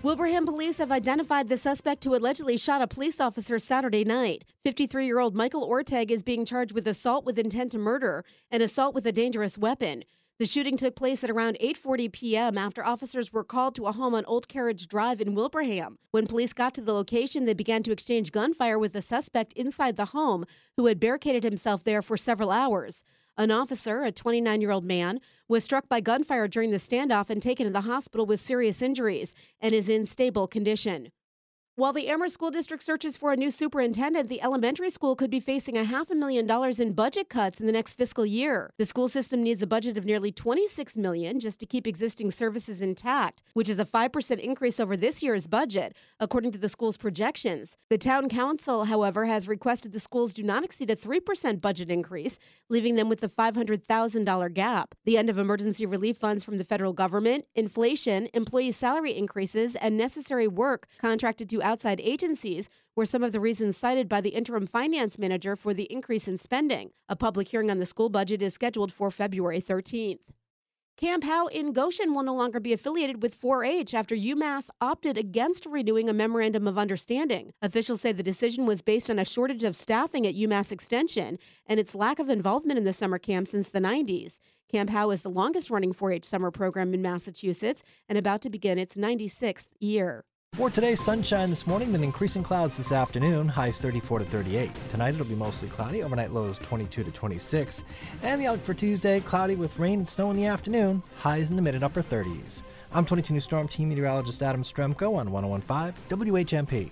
Wilbraham police have identified the suspect who allegedly shot a police officer Saturday night. 53 year old Michael Orteg is being charged with assault with intent to murder and assault with a dangerous weapon. The shooting took place at around 8:40 p.m. after officers were called to a home on Old Carriage Drive in Wilbraham. When police got to the location, they began to exchange gunfire with the suspect inside the home, who had barricaded himself there for several hours. An officer, a 29 year old man, was struck by gunfire during the standoff and taken to the hospital with serious injuries and is in stable condition. While the Amherst School District searches for a new superintendent, the elementary school could be facing a half a million dollars in budget cuts in the next fiscal year. The school system needs a budget of nearly 26 million just to keep existing services intact, which is a 5% increase over this year's budget, according to the school's projections. The town council, however, has requested the schools do not exceed a 3% budget increase, leaving them with a $500,000 gap. The end of emergency relief funds from the federal government, inflation, employee salary increases, and necessary work contracted to outside agencies were some of the reasons cited by the interim finance manager for the increase in spending. A public hearing on the school budget is scheduled for February 13th. Camp Howe in Goshen will no longer be affiliated with 4 H after UMass opted against renewing a memorandum of understanding. Officials say the decision was based on a shortage of staffing at UMass Extension and its lack of involvement in the summer camp since the 90s. Camp Howe is the longest running 4 H summer program in Massachusetts and about to begin its 96th year. For today, sunshine this morning, then increasing clouds this afternoon, highs 34 to 38. Tonight it'll be mostly cloudy, overnight lows 22 to 26. And the outlook for Tuesday, cloudy with rain and snow in the afternoon, highs in the mid and upper 30s. I'm 22 News Storm Team Meteorologist Adam Strzempko on 1015 WHMP.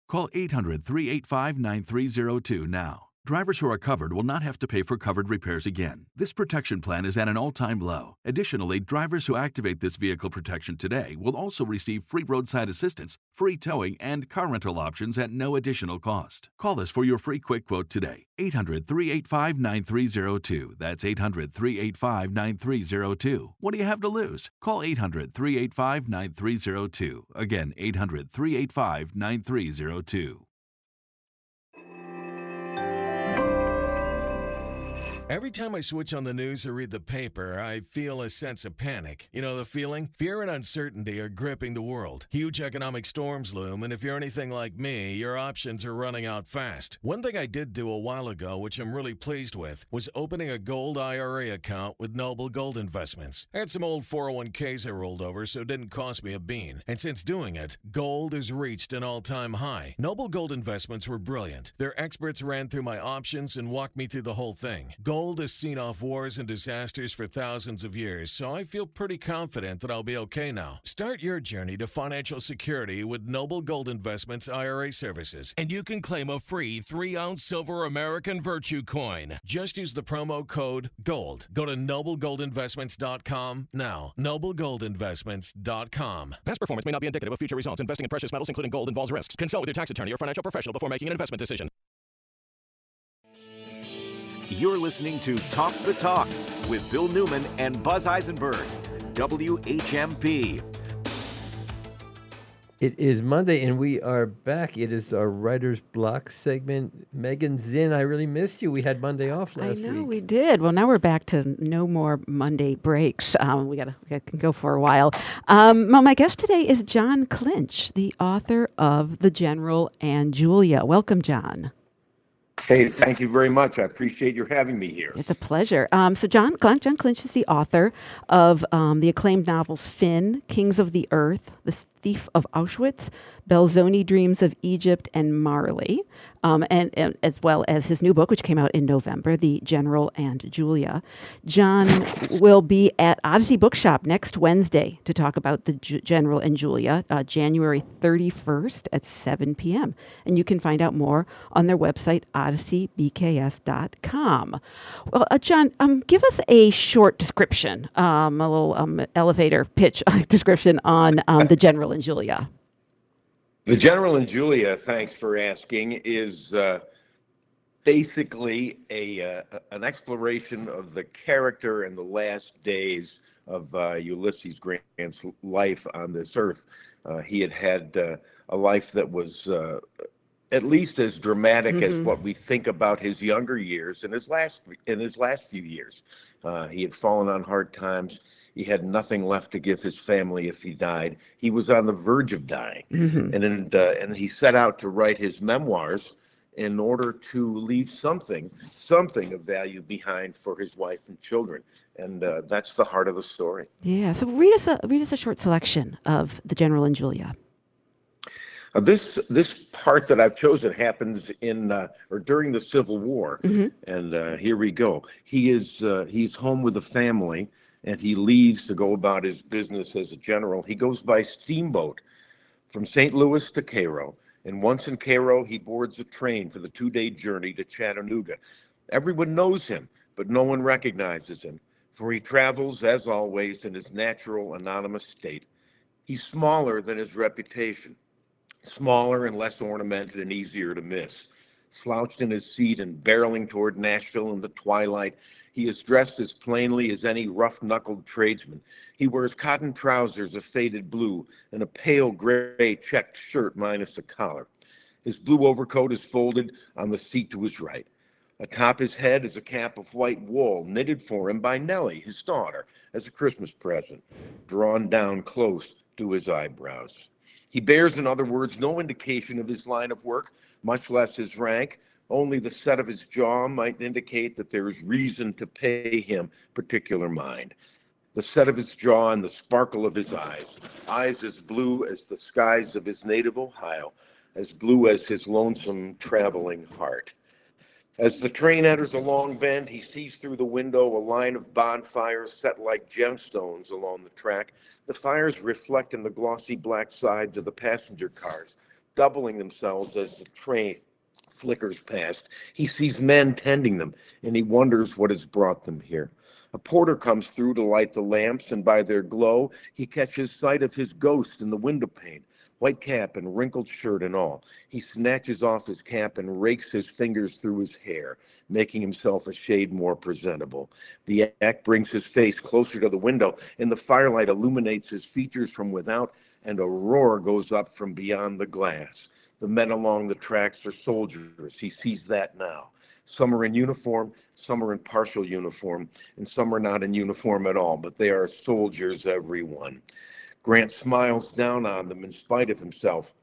Call 800 385 9302 now. Drivers who are covered will not have to pay for covered repairs again. This protection plan is at an all time low. Additionally, drivers who activate this vehicle protection today will also receive free roadside assistance, free towing, and car rental options at no additional cost. Call us for your free quick quote today. 800 385 9302. That's 800 385 9302. What do you have to lose? Call 800 385 9302. Again, 800 385 9302. Every time I switch on the news or read the paper, I feel a sense of panic. You know the feeling? Fear and uncertainty are gripping the world. Huge economic storms loom, and if you're anything like me, your options are running out fast. One thing I did do a while ago, which I'm really pleased with, was opening a gold IRA account with Noble Gold Investments. I had some old 401ks I rolled over, so it didn't cost me a bean. And since doing it, gold has reached an all time high. Noble Gold Investments were brilliant. Their experts ran through my options and walked me through the whole thing. Gold Gold has seen off wars and disasters for thousands of years, so I feel pretty confident that I'll be okay now. Start your journey to financial security with Noble Gold Investments IRA services, and you can claim a free 3 ounce silver American Virtue coin. Just use the promo code GOLD. Go to noblegoldinvestments.com now. Noblegoldinvestments.com. Past performance may not be indicative of future results. Investing in precious metals, including gold, involves risks. Consult with your tax attorney or financial professional before making an investment decision. You're listening to Talk the Talk with Bill Newman and Buzz Eisenberg, WHMP. It is Monday, and we are back. It is our writer's block segment. Megan Zinn, I really missed you. We had Monday off I last know week. we did. Well, now we're back to no more Monday breaks. Um, we gotta, we gotta go for a while. Um, well, my guest today is Jon Clinch, the author of *The General and Julia*. Welcome, Jon. Hey, thank you very much. I appreciate your having me here. It's a pleasure. Um, so, Jon, Jon Clinch is the author of um, the acclaimed novels Finn, Kings of the Earth, The Thief of Auschwitz, Belzoni Dreams of Egypt, and Marley, um, and, and as well as his new book, which came out in November, The General and Julia. Jon will be at Odyssey Bookshop next Wednesday to talk about The General and Julia, uh, January 31st at 7 p.m. And you can find out more on their website, odysseybks.com. Well, uh, Jon, um, give us a short description, um, a little um, elevator pitch description on um, The General and Julia. The General and Julia, thanks for asking, is uh, basically a uh, an exploration of the character and the last days of uh, Ulysses Grant's life on this earth. Uh, he had had uh, a life that was uh, at least as dramatic as Mhm. what we think about his younger years and his last in his last few years. Uh, he had fallen on hard times. He had nothing left to give his family if he died. He was on the verge of dying, Mhm. and and, uh, and he set out to write his memoirs in order to leave something something of value behind for his wife and children. And uh, that's the heart of the story. Yeah. So read us a read us a short selection of The General and Julia. Uh, this this part that I've chosen happens in uh, or during the Civil War, Mhm. and uh, here we go. He is uh, he's home with the family, and he leaves to go about his business as a general. He goes by steamboat from St. Louis to Cairo, and once in Cairo, he boards a train for the two-day journey to Chattanooga. Everyone knows him, but no one recognizes him, for he travels as always in his natural anonymous state. He's smaller than his reputation smaller and less ornamented and easier to miss. Slouched in his seat and barreling toward Nashville in the twilight, he is dressed as plainly as any rough knuckled tradesman. He wears cotton trousers of faded blue and a pale gray checked shirt minus a collar. His blue overcoat is folded on the seat to his right. Atop his head is a cap of white wool knitted for him by Nellie, his daughter, as a Christmas present, drawn down close to his eyebrows. He bears, in other words, no indication of his line of work, much less his rank. Only the set of his jaw might indicate that there is reason to pay him particular mind. The set of his jaw and the sparkle of his eyes, eyes as blue as the skies of his native Ohio, as blue as his lonesome traveling heart. As the train enters a long bend, he sees through the window a line of bonfires set like gemstones along the track. The fires reflect in the glossy black sides of the passenger cars, doubling themselves as the train flickers past. He sees men tending them, and he wonders what has brought them here. A porter comes through to light the lamps, and by their glow, he catches sight of his ghost in the window pane white cap and wrinkled shirt and all. He snatches off his cap and rakes his fingers through his hair, making himself a shade more presentable. The act brings his face closer to the window, and the firelight illuminates his features from without, and a roar goes up from beyond the glass. The men along the tracks are soldiers. He sees that now. Some are in uniform, some are in partial uniform, and some are not in uniform at all, but they are soldiers, everyone. Grant smiles down on them in spite of himself,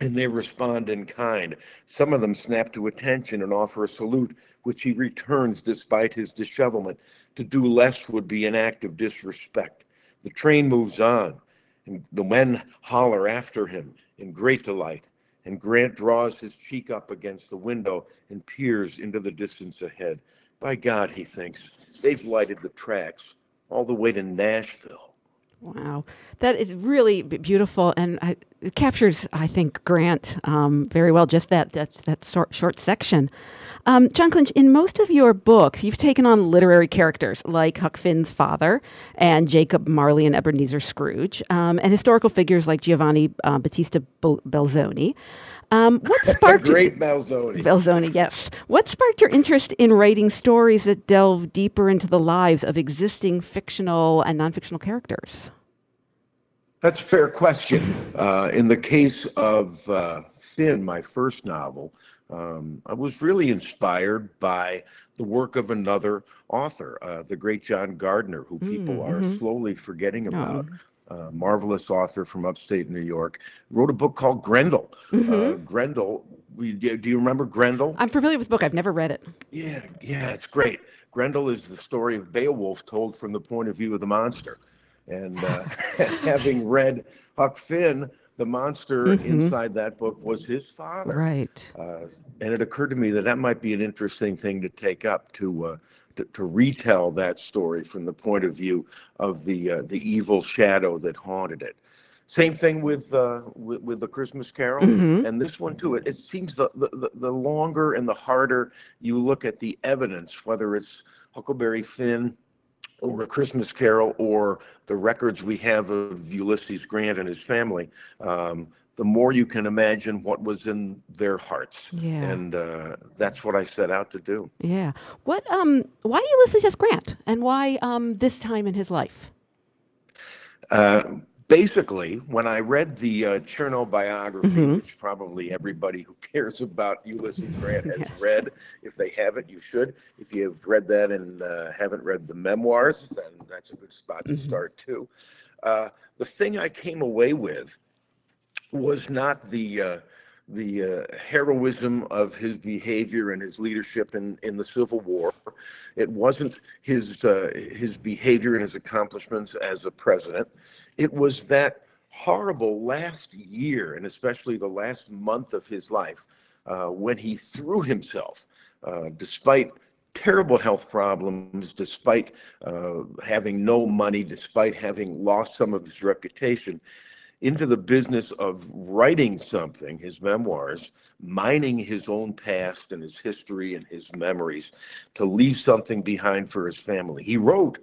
and they respond in kind. Some of them snap to attention and offer a salute, which he returns despite his dishevelment. To do less would be an act of disrespect. The train moves on, and the men holler after him in great delight. And Grant draws his cheek up against the window and peers into the distance ahead. By God, he thinks, they've lighted the tracks all the way to Nashville. Wow, that is really beautiful, and I, it captures, I think, Grant um, very well. Just that that that short, short section. Um, Jon Clinch, in most of your books, you've taken on literary characters like Huck Finn's father and Jacob Marley and Ebenezer Scrooge, um, and historical figures like Giovanni uh, Battista Belzoni. Um, what sparked great Belzoni? Belzoni, yes. What sparked your interest in writing stories that delve deeper into the lives of existing fictional and non-fictional characters? That's a fair question. Uh, in the case of uh, Finn, my first novel, um, I was really inspired by the work of another author, uh, the great John Gardner, who people mm, mm-hmm. are slowly forgetting about. Uh, marvelous author from upstate New York, wrote a book called Grendel. Mm-hmm. Uh, Grendel, we, do you remember Grendel? I'm familiar with the book. I've never read it. Yeah, yeah, it's great. Grendel is the story of Beowulf told from the point of view of the monster. And uh, having read Huck Finn, the monster mm-hmm. inside that book was his father. Right. Uh, and it occurred to me that that might be an interesting thing to take up to uh, to, to retell that story from the point of view of the uh, the evil shadow that haunted it. Same thing with uh, with, with, the Christmas Carol, mm-hmm. and this one too. It, it seems the, the the longer and the harder you look at the evidence, whether it's Huckleberry Finn or a Christmas Carol or the records we have of Ulysses Grant and his family, um, the more you can imagine what was in their hearts. Yeah. And uh, that's what I set out to do. Yeah. What? Um. Why Ulysses S. Grant, and why um this time in his life? Uh, basically, when I read the uh, Chernow biography, mm-hmm. which probably everybody who cares about Ulysses Grant has yes. read, if they haven't, you should. If you have read that and uh, haven't read the memoirs, then that's a good spot to mm-hmm. start too. Uh, the thing I came away with was not the uh, the uh, heroism of his behavior and his leadership in, in the Civil War. It wasn't his uh, his behavior and his accomplishments as a president. It was that horrible last year, and especially the last month of his life, uh, when he threw himself, uh, despite terrible health problems, despite uh, having no money, despite having lost some of his reputation into the business of writing something, his memoirs, mining his own past and his history and his memories to leave something behind for his family. He wrote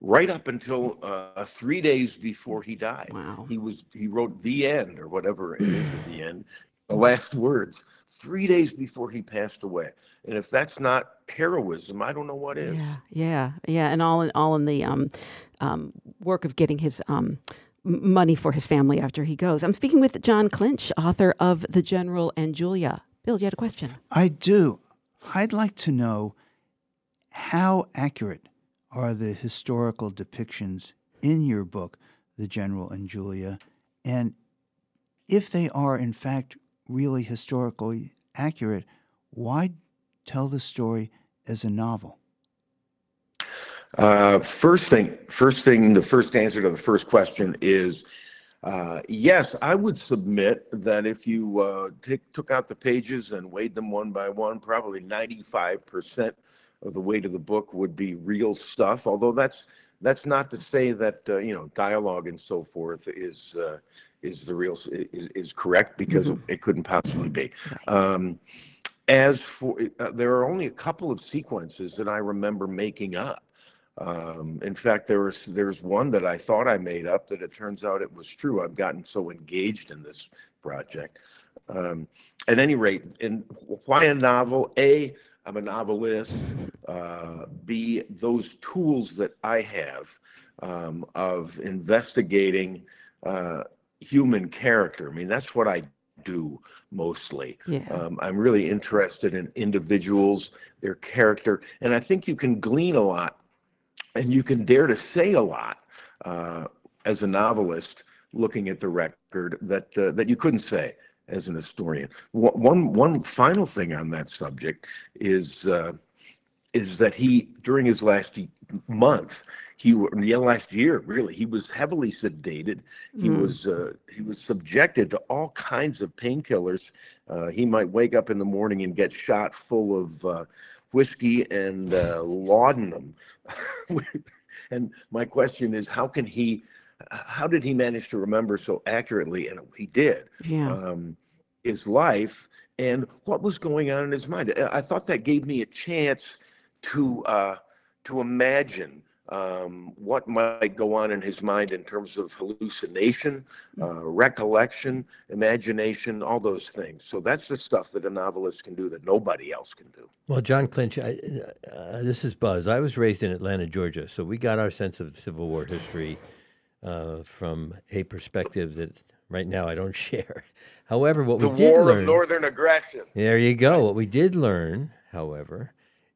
right up until uh, three days before he died. Wow. He was he wrote the end or whatever it is at the end, the last words, three days before he passed away. And if that's not heroism, I don't know what is. Yeah, yeah, yeah, and all in all in the um, um, work of getting his um, money for his family after he goes. I'm speaking with Jon Clinch, author of The General and Julia. Bill, you had a question. I do. I'd like to know how accurate are the historical depictions in your book, The General and Julia, and if they are in fact really historically accurate, why tell the story as a novel? Uh, first thing, first thing, the first answer to the first question is uh, yes, I would submit that if you uh, take, took out the pages and weighed them one by one, probably 95% of the weight of the book would be real stuff. Although that's that's not to say that uh, you know dialogue and so forth is uh, is the real is, is correct because mm-hmm. it couldn't possibly be. Um, as for, uh, there are only a couple of sequences that I remember making up. Um, in fact, there was there's one that I thought I made up that it turns out it was true. I've gotten so engaged in this project. Um, at any rate, in why a novel? A, I'm a novelist. Uh, B, those tools that I have um, of investigating uh, human character. I mean, that's what I do mostly. Yeah. Um, I'm really interested in individuals, their character, and I think you can glean a lot and you can dare to say a lot uh, as a novelist looking at the record that uh, that you couldn't say as an historian. One one final thing on that subject is uh, is that he during his last month he yeah last year really he was heavily sedated he Mm. was uh, he was subjected to all kinds of painkillers uh, he might wake up in the morning and get shot full of uh, whiskey and uh, laudanum. And my question is how can he how did he manage to remember so accurately? And he did Yeah. um, his life and what was going on in his mind. I I thought that gave me a chance to uh, to imagine um, what might go on in his mind in terms of hallucination, uh, recollection, imagination, all those things. So that's the stuff that a novelist can do that nobody else can do. Well, Jon Clinch, I, uh, this is Buzz. I was raised in Atlanta, Georgia, so we got our sense of Civil War history uh, from a perspective that right now I don't share. However, what The we did learn, the war of northern aggression. there you go. What we did learn, however,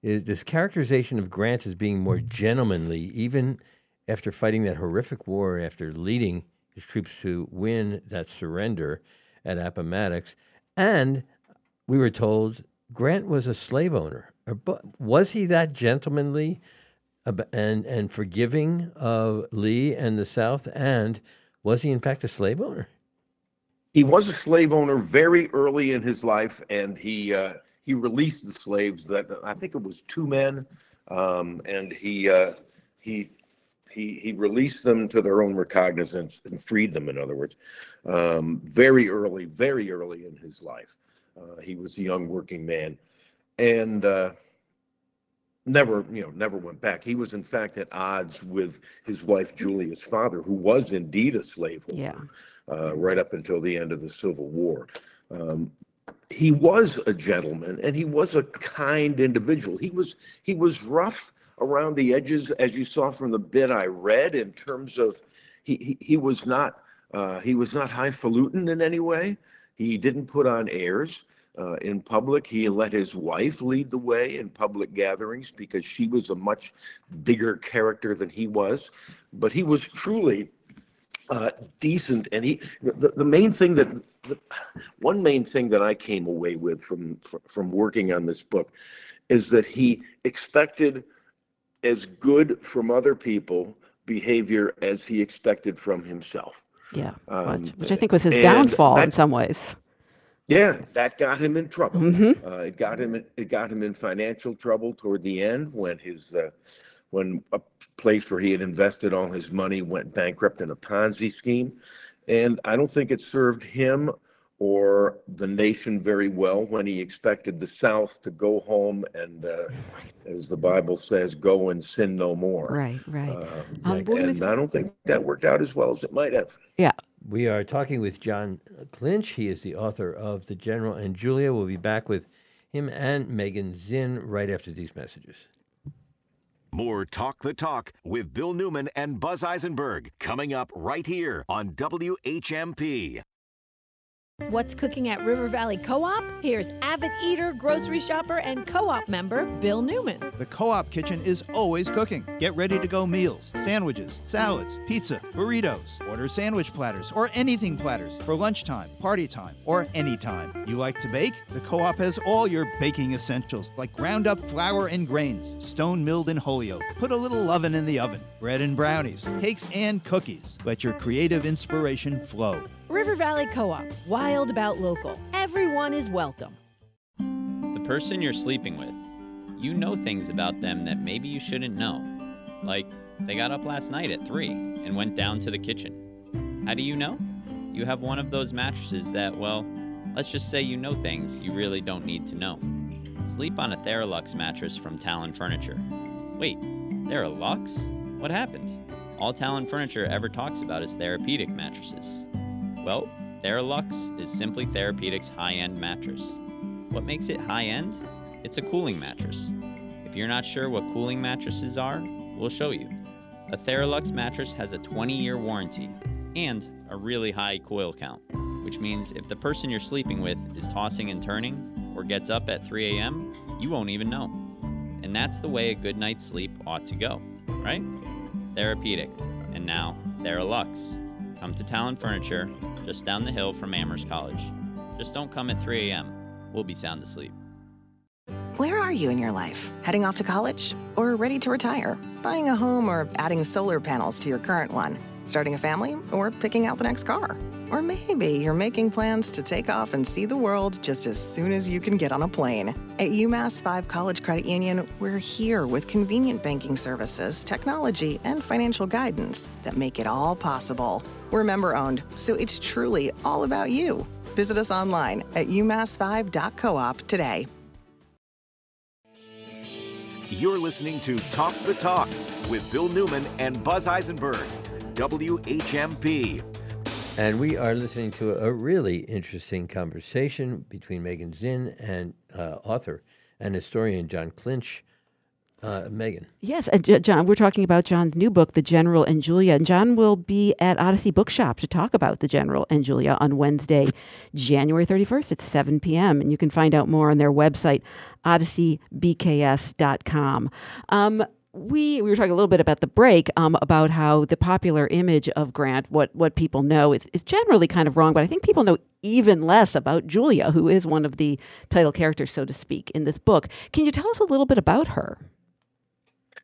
is this characterization of Grant as being more gentlemanly, even after fighting that horrific war, after leading his troops to win that surrender at Appomattox. And we were told Grant was a slave owner. Was he that gentlemanly and, and forgiving of Lee and the South? And was he, in fact, a slave owner? He was a slave owner very early in his life, and he uh, he released the slaves. That I think it was two men, um, and he uh, he he he released them to their own recognizance and freed them. In other words, um, very early, very early in his life, uh, he was a young working man, and. Uh, never you know never went back he was in fact at odds with his wife julia's father who was indeed a slave owner Yeah. uh, right up until the end of the Civil War. Um, he was a gentleman and he was a kind individual. He was he was rough around the edges, as you saw from the bit I read. In terms of he he, he was not uh, he was not highfalutin in any way. He didn't put on airs. Uh, in public, he let his wife lead the way in public gatherings because she was a much bigger character than he was. But he was truly uh, decent, and he the, the main thing that the, one main thing that I came away with from from working on this book is that he expected as good from other people behavior as he expected from himself. Yeah. Um, which, which I think was his downfall in some ways. Yeah, that got him in trouble. Mhm. Uh, it got him. It got him in financial trouble toward the end when his uh, when a place where he had invested all his money went bankrupt in a Ponzi scheme, and I don't think it served him or the nation very well when he expected the South to go home and, uh, as the Bible says, go and sin no more. Right, right. Um, Um, we're and I don't think that worked out as well as it might have. Yeah. We are talking with Jon Clinch. He is the author of The General and Julia. We'll be back with him and Megan Zinn right after these messages. More Talk the Talk with Bill Newman and Buzz Eisenberg coming up right here on WHMP. What's cooking at River Valley Co op? Here's avid eater, grocery shopper, and co op member Bill Newman. The Co op kitchen is always cooking. Get ready to go meals, sandwiches, salads, pizza, burritos. Order sandwich platters or anything platters for lunchtime, party time, or anytime. You like to bake? The Co op has all your baking essentials like ground up flour and grains, stone milled in Holyoke. Put a little oven in the oven, bread and brownies, cakes and cookies. Let your creative inspiration flow. River Valley Co op, wild about local. Everyone is welcome. The person you're sleeping with, you know things about them that maybe you shouldn't know. Like, they got up last night at 3 and went down to the kitchen. How do you know? You have one of those mattresses that, well, let's just say you know things you really don't need to know. Sleep on a Theralux mattress from Talon Furniture. Wait, Theralux? What happened? All Talon Furniture ever talks about is therapeutic mattresses. Well, Theralux is simply Therapedic's high end mattress. What makes it high end? It's a cooling mattress. If you're not sure what cooling mattresses are, we'll show you. A Theralux mattress has a 20 year warranty and a really high coil count, which means if the person you're sleeping with is tossing and turning or gets up at 3 a.m., you won't even know. And that's the way a good night's sleep ought to go, right? Therapeutic, and now Theralux. Come to Talon Furniture, just down the hill from Amherst College. Just don't come at 3 a.m. We'll be sound asleep. Where are you in your life? Heading off to college? Or ready to retire? Buying a home or adding solar panels to your current one? Starting a family? Or picking out the next car? Or maybe you're making plans to take off and see the world just as soon as you can get on a plane. At UMass 5 College Credit Union, we're here with convenient banking services, technology, and financial guidance that make it all possible. We're member owned, so it's truly all about you. Visit us online at umass5.coop today. You're listening to Talk the Talk with Bill Newman and Buzz Eisenberg, WHMP. And we are listening to a really interesting conversation between Megan Zinn and uh, author and historian Jon Clinch. Uh, Megan. Yes, and Jon, we're talking about Jon's new book, The General and Julia. And Jon will be at Odyssey Bookshop to talk about The General and Julia on Wednesday, January 31st at 7 p.m. And you can find out more on their website, odysseybks.com. Um, we we were talking a little bit about the break um, about how the popular image of Grant, what what people know, is is generally kind of wrong. But I think people know even less about Julia, who is one of the title characters, so to speak, in this book. Can you tell us a little bit about her?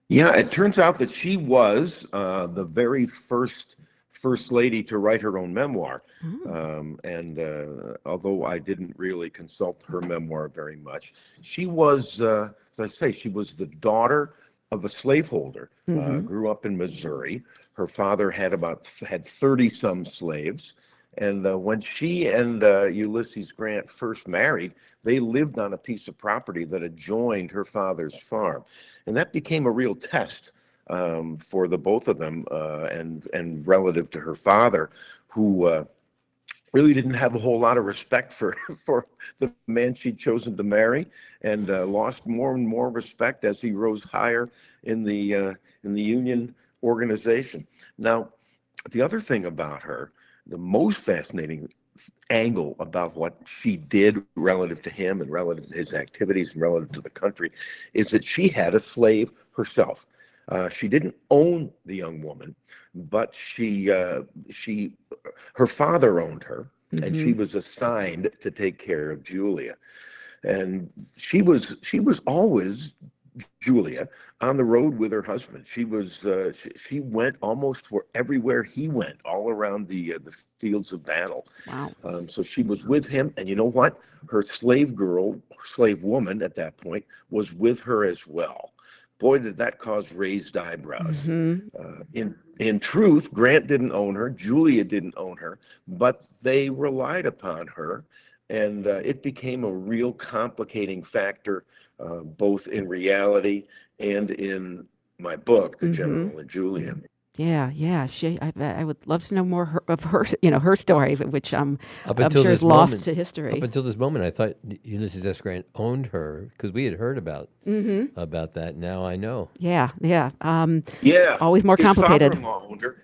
Yeah, it turns out that she was uh, the very first first lady to write her own memoir. Um, and uh, although I didn't really consult her memoir very much, she was, uh, as I say, she was the daughter of a slaveholder. Uh, Mhm. grew up in Missouri. Her father had about had thirty some slaves. And uh, when she and uh, Ulysses Grant first married, they lived on a piece of property that adjoined her father's farm, and that became a real test um, for the both of them, uh, and and relative to her father, who uh, really didn't have a whole lot of respect for for the man she'd chosen to marry, and uh, lost more and more respect as he rose higher in the uh, in the Union organization. Now, the other thing about her, the most fascinating angle about what she did relative to him and relative to his activities and relative to the country is that she had a slave herself. Uh, she didn't own the young woman, but she uh, she her father owned her, and she Mhm. was assigned to take care of Julia, and she was she was always Julia on the road with her husband. She was uh, she, she went almost for everywhere he went, all around the uh, the fields of battle. Wow. Um, so she was with him, and you know what? Her slave girl, slave woman at that point, was with her as well. Boy, did that cause raised eyebrows. Uh, in in truth, Grant didn't own her, Julia didn't own her, but they relied upon her, and uh, it became a real complicating factor, uh, both in reality and in my book, The Mhm. General and Julia. Yeah, yeah. She, I, I would love to know more her, of her, you know, her story, which um, Up I'm sure this is lost moment, to history. Up until this moment, I thought Ulysses S. Grant owned her because we had heard about Mhm. about that. Now I know. yeah, yeah. Um, Yeah. always more complicated. father-in-law owned her,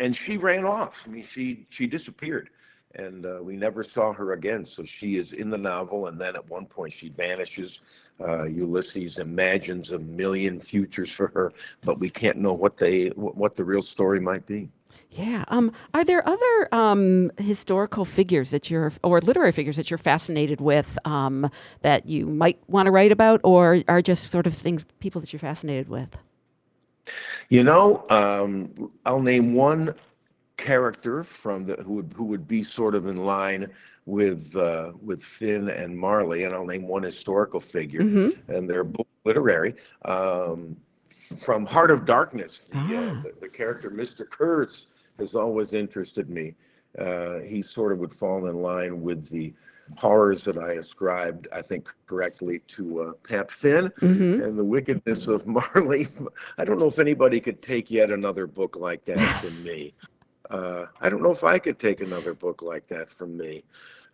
and she ran off. I mean, she she disappeared, and uh, we never saw her again. So she is in the novel, and then at one point she vanishes. Uh, Ulysses imagines a million futures for her, but we can't know what they what the real story might be. Yeah. Um, are there other um, historical figures that you're, or literary figures that you're fascinated with um, that you might want to write about, or are just sort of things, people that you're fascinated with? You know, um, I'll name one character from the who would who would be sort of in line with uh, with Finn and Marley, and I'll name one historical figure, Mhm. and they're both literary. Um, from Heart of Darkness, the, Ah. uh, the, the character Mr. Kurtz has always interested me. Uh, he sort of would fall in line with the horrors that I ascribed, I think, correctly to uh, Pap Finn Mhm. and the wickedness of Marley. I don't know if anybody could take yet another book like that from me. Uh, I don't know if I could take another book like that from me.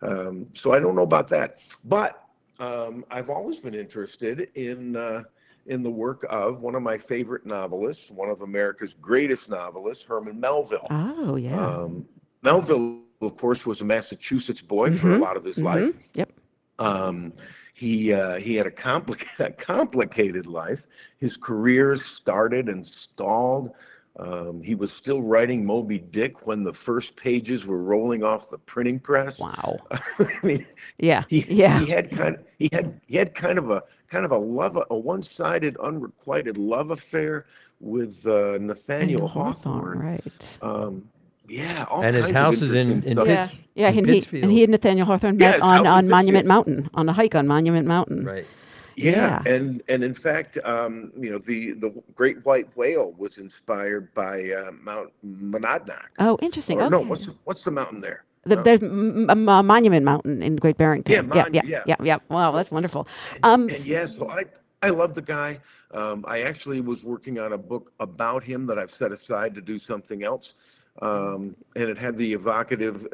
Um, so I don't know about that. But um, I've always been interested in uh, in the work of one of my favorite novelists, one of America's greatest novelists, Herman Melville. Oh, yeah. Um, Melville, of course, was a Massachusetts boy for a Mhm, lot of his mhm, life. Yep. Um, he uh, he had a, complica- a complicated life. His career started and stalled. Um, he was still writing Moby Dick when the first pages were rolling off the printing press. Wow. I mean, Yeah. he, yeah. he had kind of he had he had kind of a kind of a love a one-sided unrequited love affair with uh, Nathaniel Hawthorne. right. Um, yeah, all And his house is in- in stuff. Yeah, yeah, in and he and he and Nathaniel Hawthorne met his on on Monument Mountain on a hike on Monument Mountain. Right. Yeah, and and in fact, um, you know, the the great white whale was inspired by uh, Mount Monadnock. Oh, interesting. Or No, what's the, what's the mountain there? The, the m- m- uh, Monument Mountain in Great Barrington. Yeah, yeah, Mon- yeah, yeah. yeah, yeah. Wow, that's wonderful. Um, And yes, so I I love the guy. Um, I actually was working on a book about him that I've set aside to do something else. Um, and it had the evocative.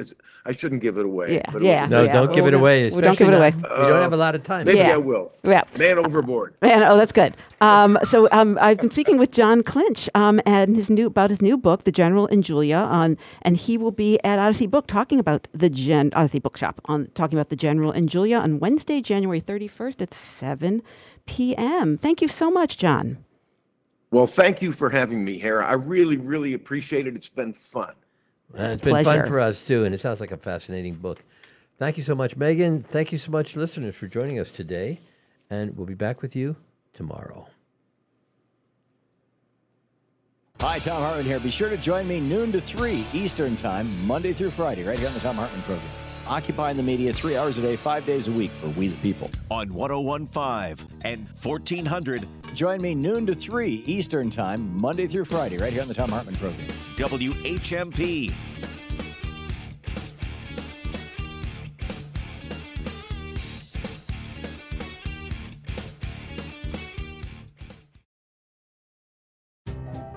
I shouldn't give it away. Yeah, but it was- yeah, No, yeah. don't give Well, it don't- away. well, don't give it away. not- we don't have a lot of time. Maybe Yeah. I will. Yeah. Man overboard. Man, oh, that's good. Um, so um, I've been speaking with Jon Clinch um, and his new about his new book, The General and Julia, on, and he will be at Odyssey Book talking about the Gen Odyssey Bookshop on talking about the General and Julia on Wednesday, January thirty first at seven p.m. Thank you so much, Jon. Well, thank you for having me, Hera. I really, really appreciate it. It's been fun. Uh, it's been Pleasure. fun for us too, and it sounds like a fascinating book. Thank you so much, Megan. Thank you so much, listeners, for joining us today, and we'll be back with you tomorrow. Hi, Thom Hartmann here. Be sure to join me noon to 3 Eastern Time, Monday through Friday, right here on the Thom Hartmann program. Occupying the media three hours a day, five days a week for We the People. On 1015 and 1400 Join me noon to 3 Eastern Time, Monday through Friday, right here on the Thom Hartmann program. WHMP.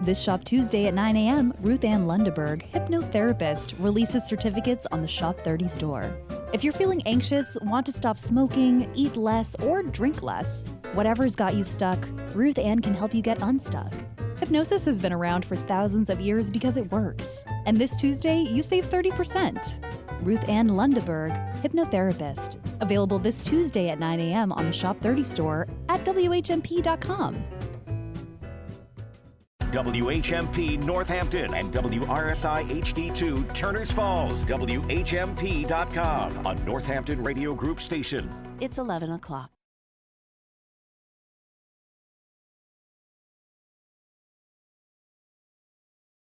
This Shop Tuesday at 9 a.m., Ruth Ann Lundeberg, hypnotherapist, releases certificates on the Shop 30 store. If you're feeling anxious, want to stop smoking, eat less, or drink less, whatever's got you stuck, Ruth Ann can help you get unstuck. Hypnosis has been around for thousands of years because it works. And this Tuesday, you save 30%. Ruth Ann Lundeberg, hypnotherapist. Available this Tuesday at 9 a.m. on the Shop 30 store at WHMP.com. WHMP Northampton and WRSI HD2 Turners Falls. WHMP.com, a Northampton Radio Group station. It's 11 o'clock.